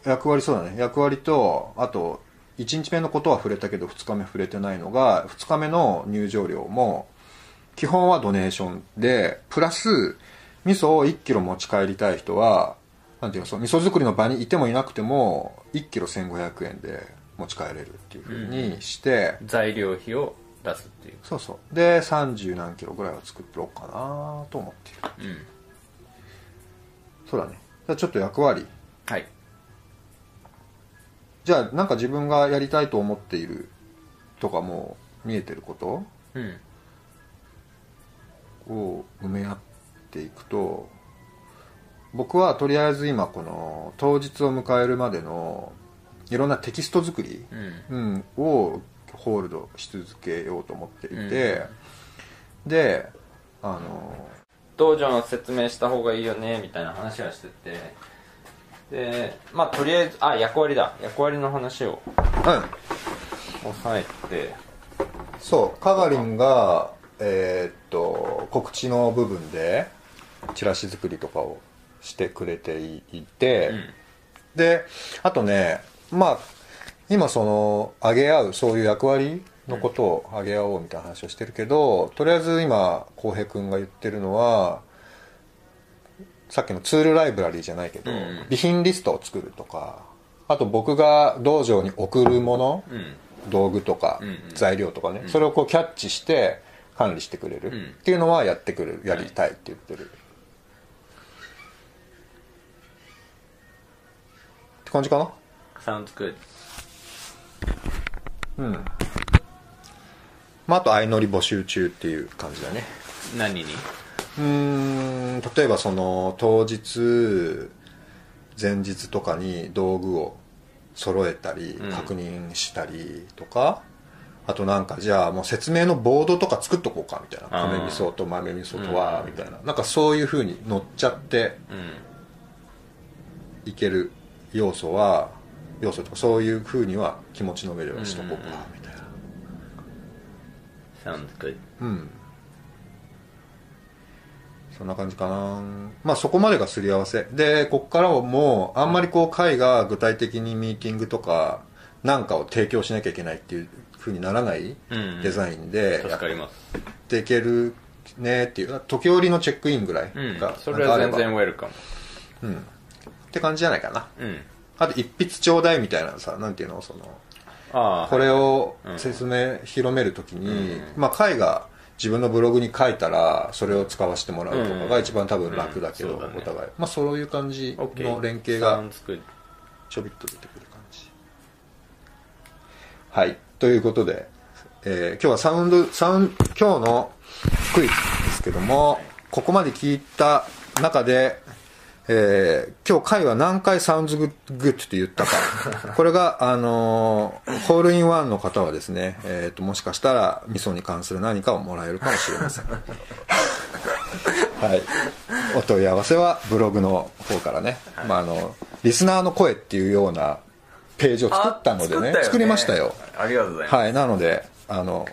役割そうだね。役割とあと1日目のことは触れたけど2日目触れてないのが2日目の入場料も基本はドネーションでプラス味噌を1キロ持ち帰りたい人はなんていうのその味噌作りの場にいてもいなくても1キロ1500円で持ち帰れるっていうふうにして、材料費を出すっていう。そうそう。で30何キロぐらいは作ってろうかなと思っている。うん。そうだね。じゃあちょっと役割はいじゃあなんか自分がやりたいと思っているとかもう見えてること？うん。を埋め合っていくと僕はとりあえず今この当日を迎えるまでのいろんなテキスト作り、うん。うん、をホールドし続けようと思っていて、であの道場の説明した方がいいよねみたいな話はしててでまあとりあえずあ役割だ。役割の話をうん。押さえて。そう。カガリンがえーっと告知の部分でチラシ作りとかをしてくれていて、うん。であとねまあ今その上げ合うそういう役割のことを上げ合おうみたいな話をしてるけど、とりあえず今浩平君が言ってるのはさっきのツールライブラリーじゃないけど、うん。うん備品リストを作るとかあと僕が道場に送るもの、うん。道具とか材料とかね、それをこうキャッチして管理してくれる。うん。っていうのはやってくれるやりたいって言ってる、って感じかな？Sounds good うん。まああと相乗り募集中っていう感じだね。何に？うーん。例えばその当日前日とかに道具を揃えたりうん。確認したりとか、あとなんかじゃあもう説明のボードとか作っとこうかみたいな。亀味噌と豆味噌とはうん。みたいな。なんかそういう風に乗っちゃってうん。いける要素は要素とかそういう風には気持ちの上ではしとこうかうん。うんうんみたいな Sounds good うんそんな感じかな。まあそこまでがすり合わせ。でこっからはもうあんまりこう会が具体的にミーティングとかなんかを提供しなきゃいけないっていう風にならないうん。デザインでやっ助かります。ていけるねっていう。時折のチェックインぐらいうん。がそれは全然ウェルカム。うん。って感じじゃないかな。うん。あと一筆ちょうだいみたいなさなんていうの？そのこれをうん。説明、広めるときに、うん。まあ会が自分のブログに書いたらそれを使わせてもらうとかが一番多分楽だけど、うん。そうだね。お互い。まあそういう感じの連携がちょびっと出てくる感じ。はい。ということで、えー今日は sound soun 今日のクイズですけどもここまで聞いた中でえー今日回は何回 sounds goo good って言ったか。これが、あのーホールインワンの方はですね、えー、ともしかしたら味噌に関する何かをもらえるかもしれません。はい。お問い合わせはブログの方からね、まあ、あのリスナーの声っていうようなページを作ったのでね作りましたよ。ありがとうございます。はい。なのであの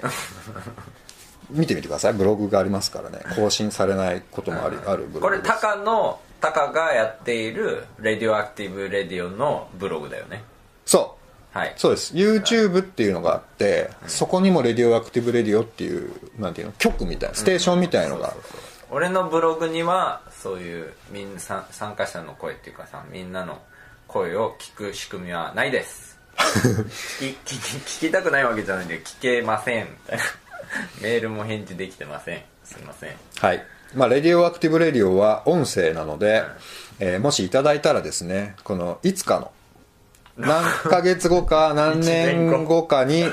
見てみてください。ブログがありますからね。更新されないこともありあるブロこれグです。タカのタカがやっている「レディオアクティブ・レディオ」のブログだよね。そう。はい。そうです。YouTube っていうのがあって、そこにも「レディオアクティブ・レディオ」っていうなんていうの局みたいなステーションみたいのが、俺のブログにはそういうみんな参参加者の声っていうかさみんなの声を聞く仕組みはないです。聞き聞き聞きたくないわけじゃないんで聞けません。みたいな。メールも返事できてません。すいません。はい。まあ、レディオアクティブレディオは音声なので、えーもしいただいたらですね、この、いつかの、何ヶ月後か 何年後かに、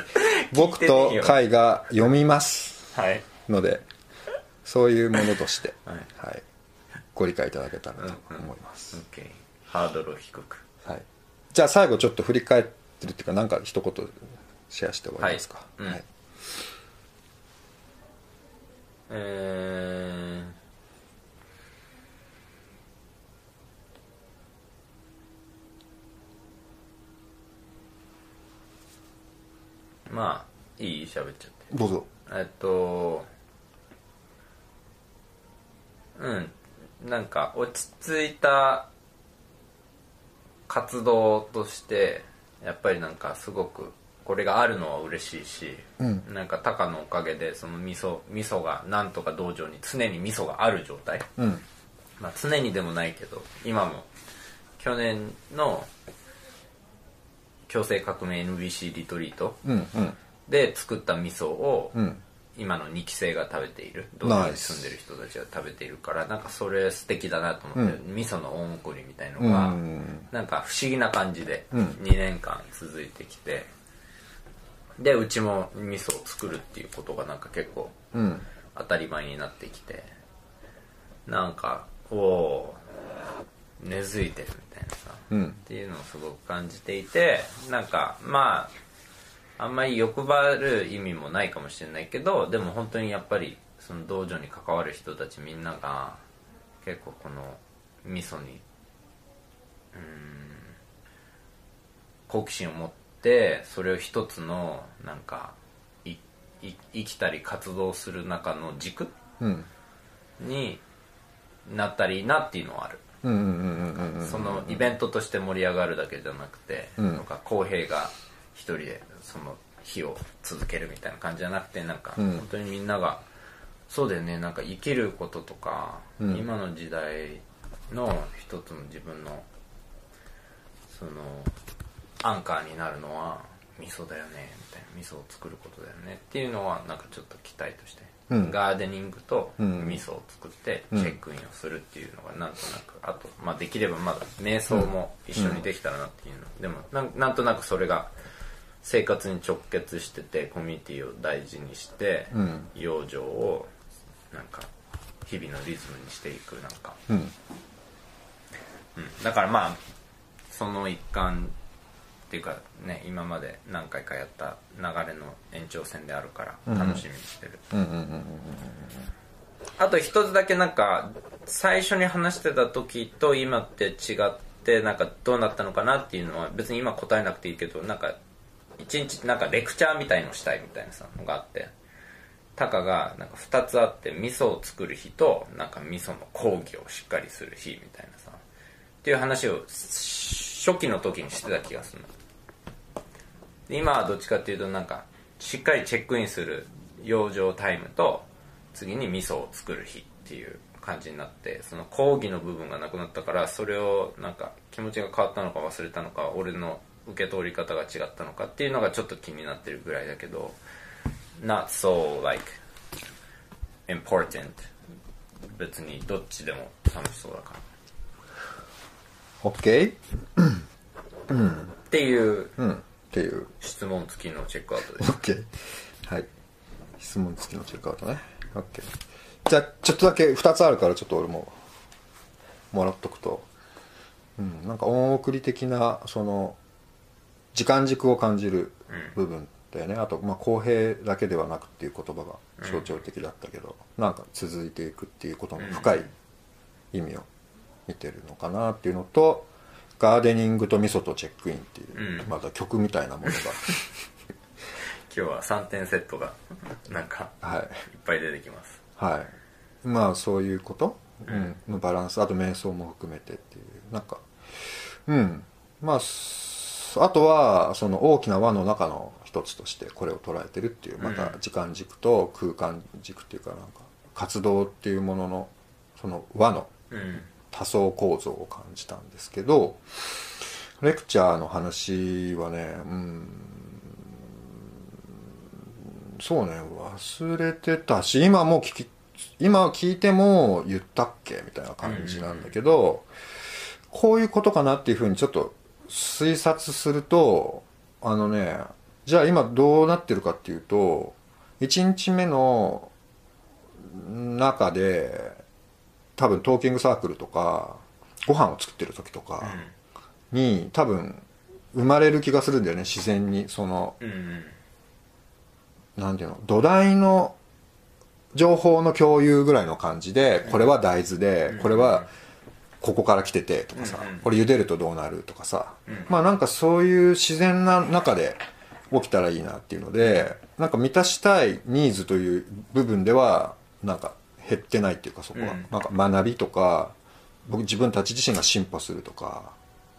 僕とカイが読みます。はい。ので、そういうものとして、はい。はい。ご理解いただけたらと思います。OK ハードルを低く。はい。じゃあ最後ちょっと振り返ってるっていうか、なんか一言シェアして終わりますか。はい。うんえーまあいい喋っちゃってどうぞ。えっとうんなんか落ち着いた活動としてやっぱりなんかすごくこれがあるのは嬉しいし、なんかタカのおかげでその味噌味噌がなんとか道場に常に味噌がある状態、うん。まあ常にでもないけど今も去年の強制革命 NBC リトリートうん。うん。で作った味噌を、うん。今の2期生が食べている道場に住んでる人たちが食べているからなんかそれ素敵だなと思って、味噌の恩送りみたいのが、うんなんか不思議な感じでん2年間続いてきて、でうちも味噌を作るっていうことがなんか結構うん。当たり前になってきてなんかおおー根付いてるみたいなさ、うんっていうのをすごく感じていてなんかまああんまり欲張る意味もないかもしれないけどでも本当にやっぱりその道場に関わる人たちみんなが結構この味噌に好奇心を持ってそれを一つのなんかいい生きたり活動する中の軸うん。になったらいいなっていうのはある。そのイベントとして盛り上がるだけじゃなくて、んなんか公平が一人でその日を続けるみたいな感じじゃなくてなんかん本当にみんながそうだよねなんか生きることとか、ん今の時代の一つの自分のそのアンカーになるのは味噌だよねみたいな。味噌を作ることだよね。っていうのはなんかちょっと期待として、うん。ガーデニングとん。味噌を作ってチェックインをするっていうのがなんとなくあと、まあ、できればまだ瞑想も一緒にできたらなっていうの、でもなんなんとなくそれが生活に直結しててコミュニティを大事にして、ん。養生をなんか日々のリズムにしていくなんか、うん。うん、だからまあその一環っていうかね今まで何回かやった流れの延長線であるから楽しみにしてる。あと一つだけなんか最初に話してた時と今って違ってなんかどうなったのかなっていうのは別に今答えなくていいけどなんか一日なんかレクチャーみたいのしたいみたいなさのがあって。タカがなんか2つあって味噌を作る日となんか味噌の講義をしっかりする日みたいなさっていう話を初期の時にしてた気がするの。で今はどっちかっていうとなんかしっかりチェックインする養生タイムと次に味噌を作る日っていう感じになってその講義の部分がなくなったからそれをなんか気持ちが変わったのか忘れたのか俺の受け取り方が違ったのかっていうのがちょっと気になってるぐらいだけど not so like important 別にどっちでも楽しそうだから。オッケっていうーうん。っていう。質問付きのチェックアウトですオッケー。はい。質問付きのチェックアウトね。オッケー。じゃあ、ちょっとだけ2つあるから、ちょっと俺も、もらっとくと。うん、なんか恩送り的な、その、時間軸を感じる部分だよね。あと、まあ、公平だけではなくっていう言葉が象徴的だったけど、なんか続いていくっていうことの深い意味を見てるのかなっていうのと、ガーデニングと味噌とチェックインっていう、うん。また曲みたいなものが、今日は3点セットがなんかはい。いっぱい出てきます。はい。まあそういうこと？うん、のバランス。あと瞑想も含めてっていう。なんかうん。まあすあとはその大きな輪の中の一つとしてこれを捉えてるっていうまた時間軸と空間軸っていうかなんか活動っていうもののその輪のうん多層構造を感じたんですけどレクチャーの話はねうんそうね忘れてたし今も聞き今聞いても言ったっけみたいな感じなんだけど、こういうことかなっていうふうにちょっと推察するとあのねじゃあ今どうなってるかっていうと1日目の中で多分トーキングサークルとかご飯を作ってる時とかに多分生まれる気がするんだよね自然に。そのうんうん。なんていうの土台の情報の共有ぐらいの感じでこれは大豆でこれはここから来ててとかさ。これ茹でるとどうなるとかさ。うん。まあなんかそういう自然な中で起きたらいいなっていうのでなんか満たしたいニーズという部分ではなんか減ってないっていうかそこは。うん。なんか学びとか僕自分たち自身が進歩するとか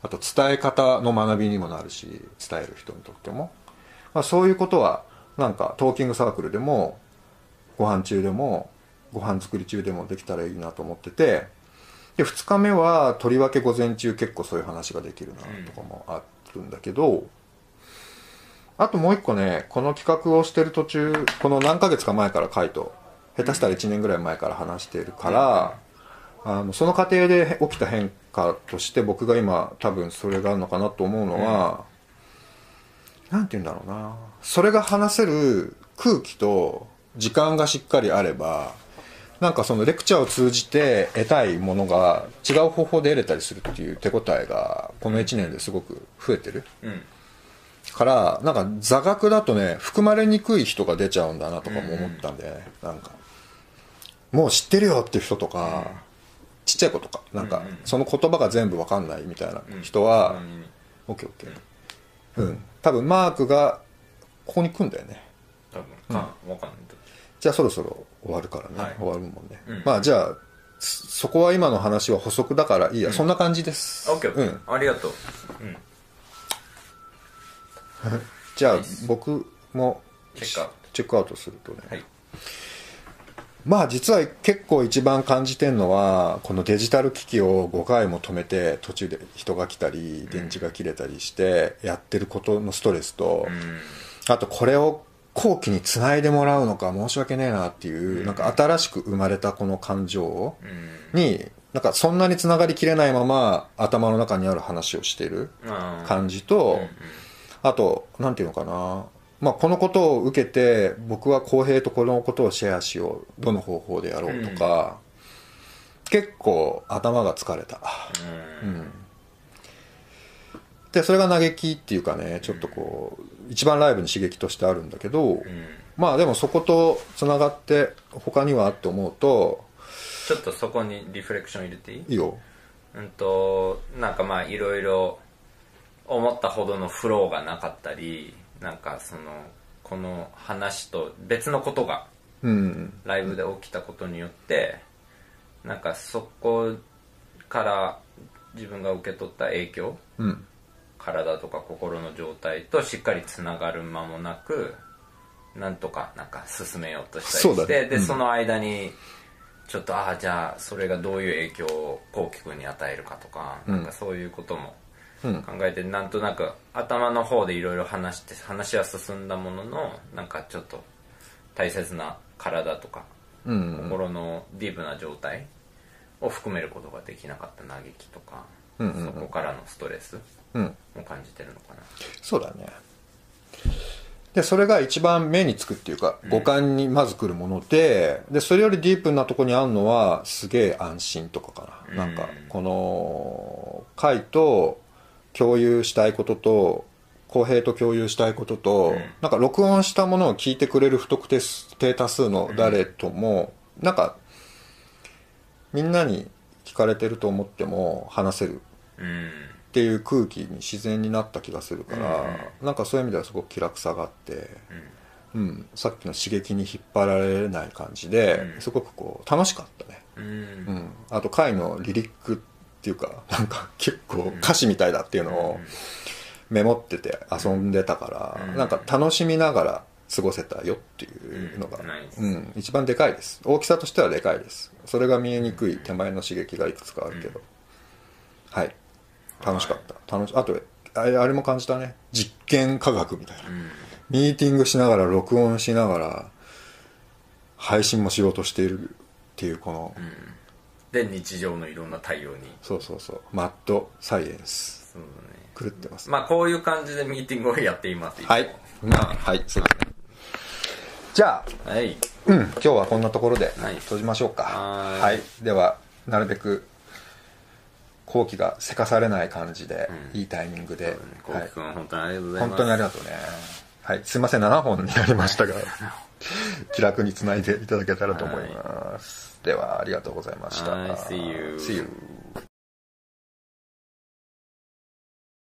あと伝え方の学びにもなるし伝える人にとっても、まあ、そういうことはなんかトーキングサークルでもご飯中でもご飯作り中でもできたらいいなと思っててで2日目はとりわけ午前中結構そういう話ができるなとかもあるんだけど、あともう一個ねこの企画をしてる途中この何ヶ月か前からカイト下手したら1年ぐらい前から話しているから、あのその過程で起きた変化として僕が今多分それがあるのかなと思うのは、なんて言うんだろうな。それが話せる空気と時間がしっかりあればなんかそのレクチャーを通じて得たいものが違う方法で得れたりするっていう手応えがこの1年ですごく増えてる。うん。からなんか座学だとね含まれにくい人が出ちゃうんだなとかも思ったんで、ね。なんかもう知ってるよっていう人とか、ちっちゃい子とかなんかうんうん。その言葉が全部わかんないみたいなうん。人は、うんオッケーオッケー。うん。多分マークがここに来んだよね。多分かわかんないじゃあそろそろ終わるからね、はい。終わるもんね、うん。まあじゃあそそこは今の話は補足だからいいや、そんな感じです。オッケーうん。ーありがとう。うん。じゃあ僕もチェックアウト。チェックアウトするとね、はいまあ実は結構一番感じてるのはこのデジタル機器を5回も止めて途中で人が来たり電池が切れたりしてやってることのストレスと、うんあとこれを後期につないでもらうのか申し訳ねえなっていう、なんか新しく生まれたこの感情うん。になんかそんなにつながりきれないまま頭の中にある話をしてる感じと、あとなんていうのかな、まあ、このことを受けて僕は浩平とこのことをシェアしようどの方法でやろうとか、結構頭が疲れた、うん。うん、でそれが嘆きっていうかねちょっとこう一番ライブに刺激としてあるんだけど、うん。まあでもそことつながって他にはって思うとちょっとそこにリフレクション入れていい？いいよ。うんとなんかまあいろいろ思ったほどのフローがなかったりなんかそのこの話と別のことがうん。ライブで起きたことによってなんかそこから自分が受け取った影響うん。体とか心の状態としっかりつながる間もなくなんとかなんか進めようとしたりして、ね。うん。その間にちょっとああじゃあそれがどういう影響をこうきくんに与えるかとか、うん。なんかそういうこともうん考えてなんとなく頭の方でいろいろ話して話は進んだもののなんかちょっと大切な体とかうん心のディープな状態を含めることができなかった嘆きとか、うんうんうん。そこからのストレスうん。も感じてるのかな。そうだね。でそれが一番目につくっていうか五感にまず来るものででそれよりディープなとこにあるのはすげえ安心とかかな、うん。なんかこの回と共有したいことと公平と共有したいことと、うん。なんか録音したものを聞いてくれる不特定定多数の誰とも、なんかみんなに聞かれてると思っても話せる。うんっていう空気に自然になった気がするから、うん。なんかそういう意味ではすごく気楽さがあって、うん。さっきの刺激に引っ張られない感じで、うん。すごくこう楽しかったね。うん。うん、あと回のリリックっていうかなんか結構歌詞みたいだっていうのをメモってて遊んでたから、うん。なんか楽しみながら過ごせたよっていうのが、うん。一番でかいです。大きさとしてはでかいです。それが見えにくい手前の刺激がいくつかあるけど、はい。楽しかった。楽しあとあれあれも感じたね。実験科学みたいな、うん。ミーティングしながら録音しながら配信もしようとしているっていうこの、で日常のいろんな対応に。そうそうそう。マッドサイエンス。そうだね。狂ってます、まあこういう感じでミーティングをやっていますはい。まあはいそうですね。じゃあはい。うん今日はこんなところではい。閉じましょうか。ははい。いではなるべく後期がせかされない感じで、うん。いいタイミングで、こうはい。きくん本当にありがとうございます。本当にありがとうね。はい。すいません7本になりましたが気楽につないでいただけたらと思います、ではありがとうございました。はい See you See you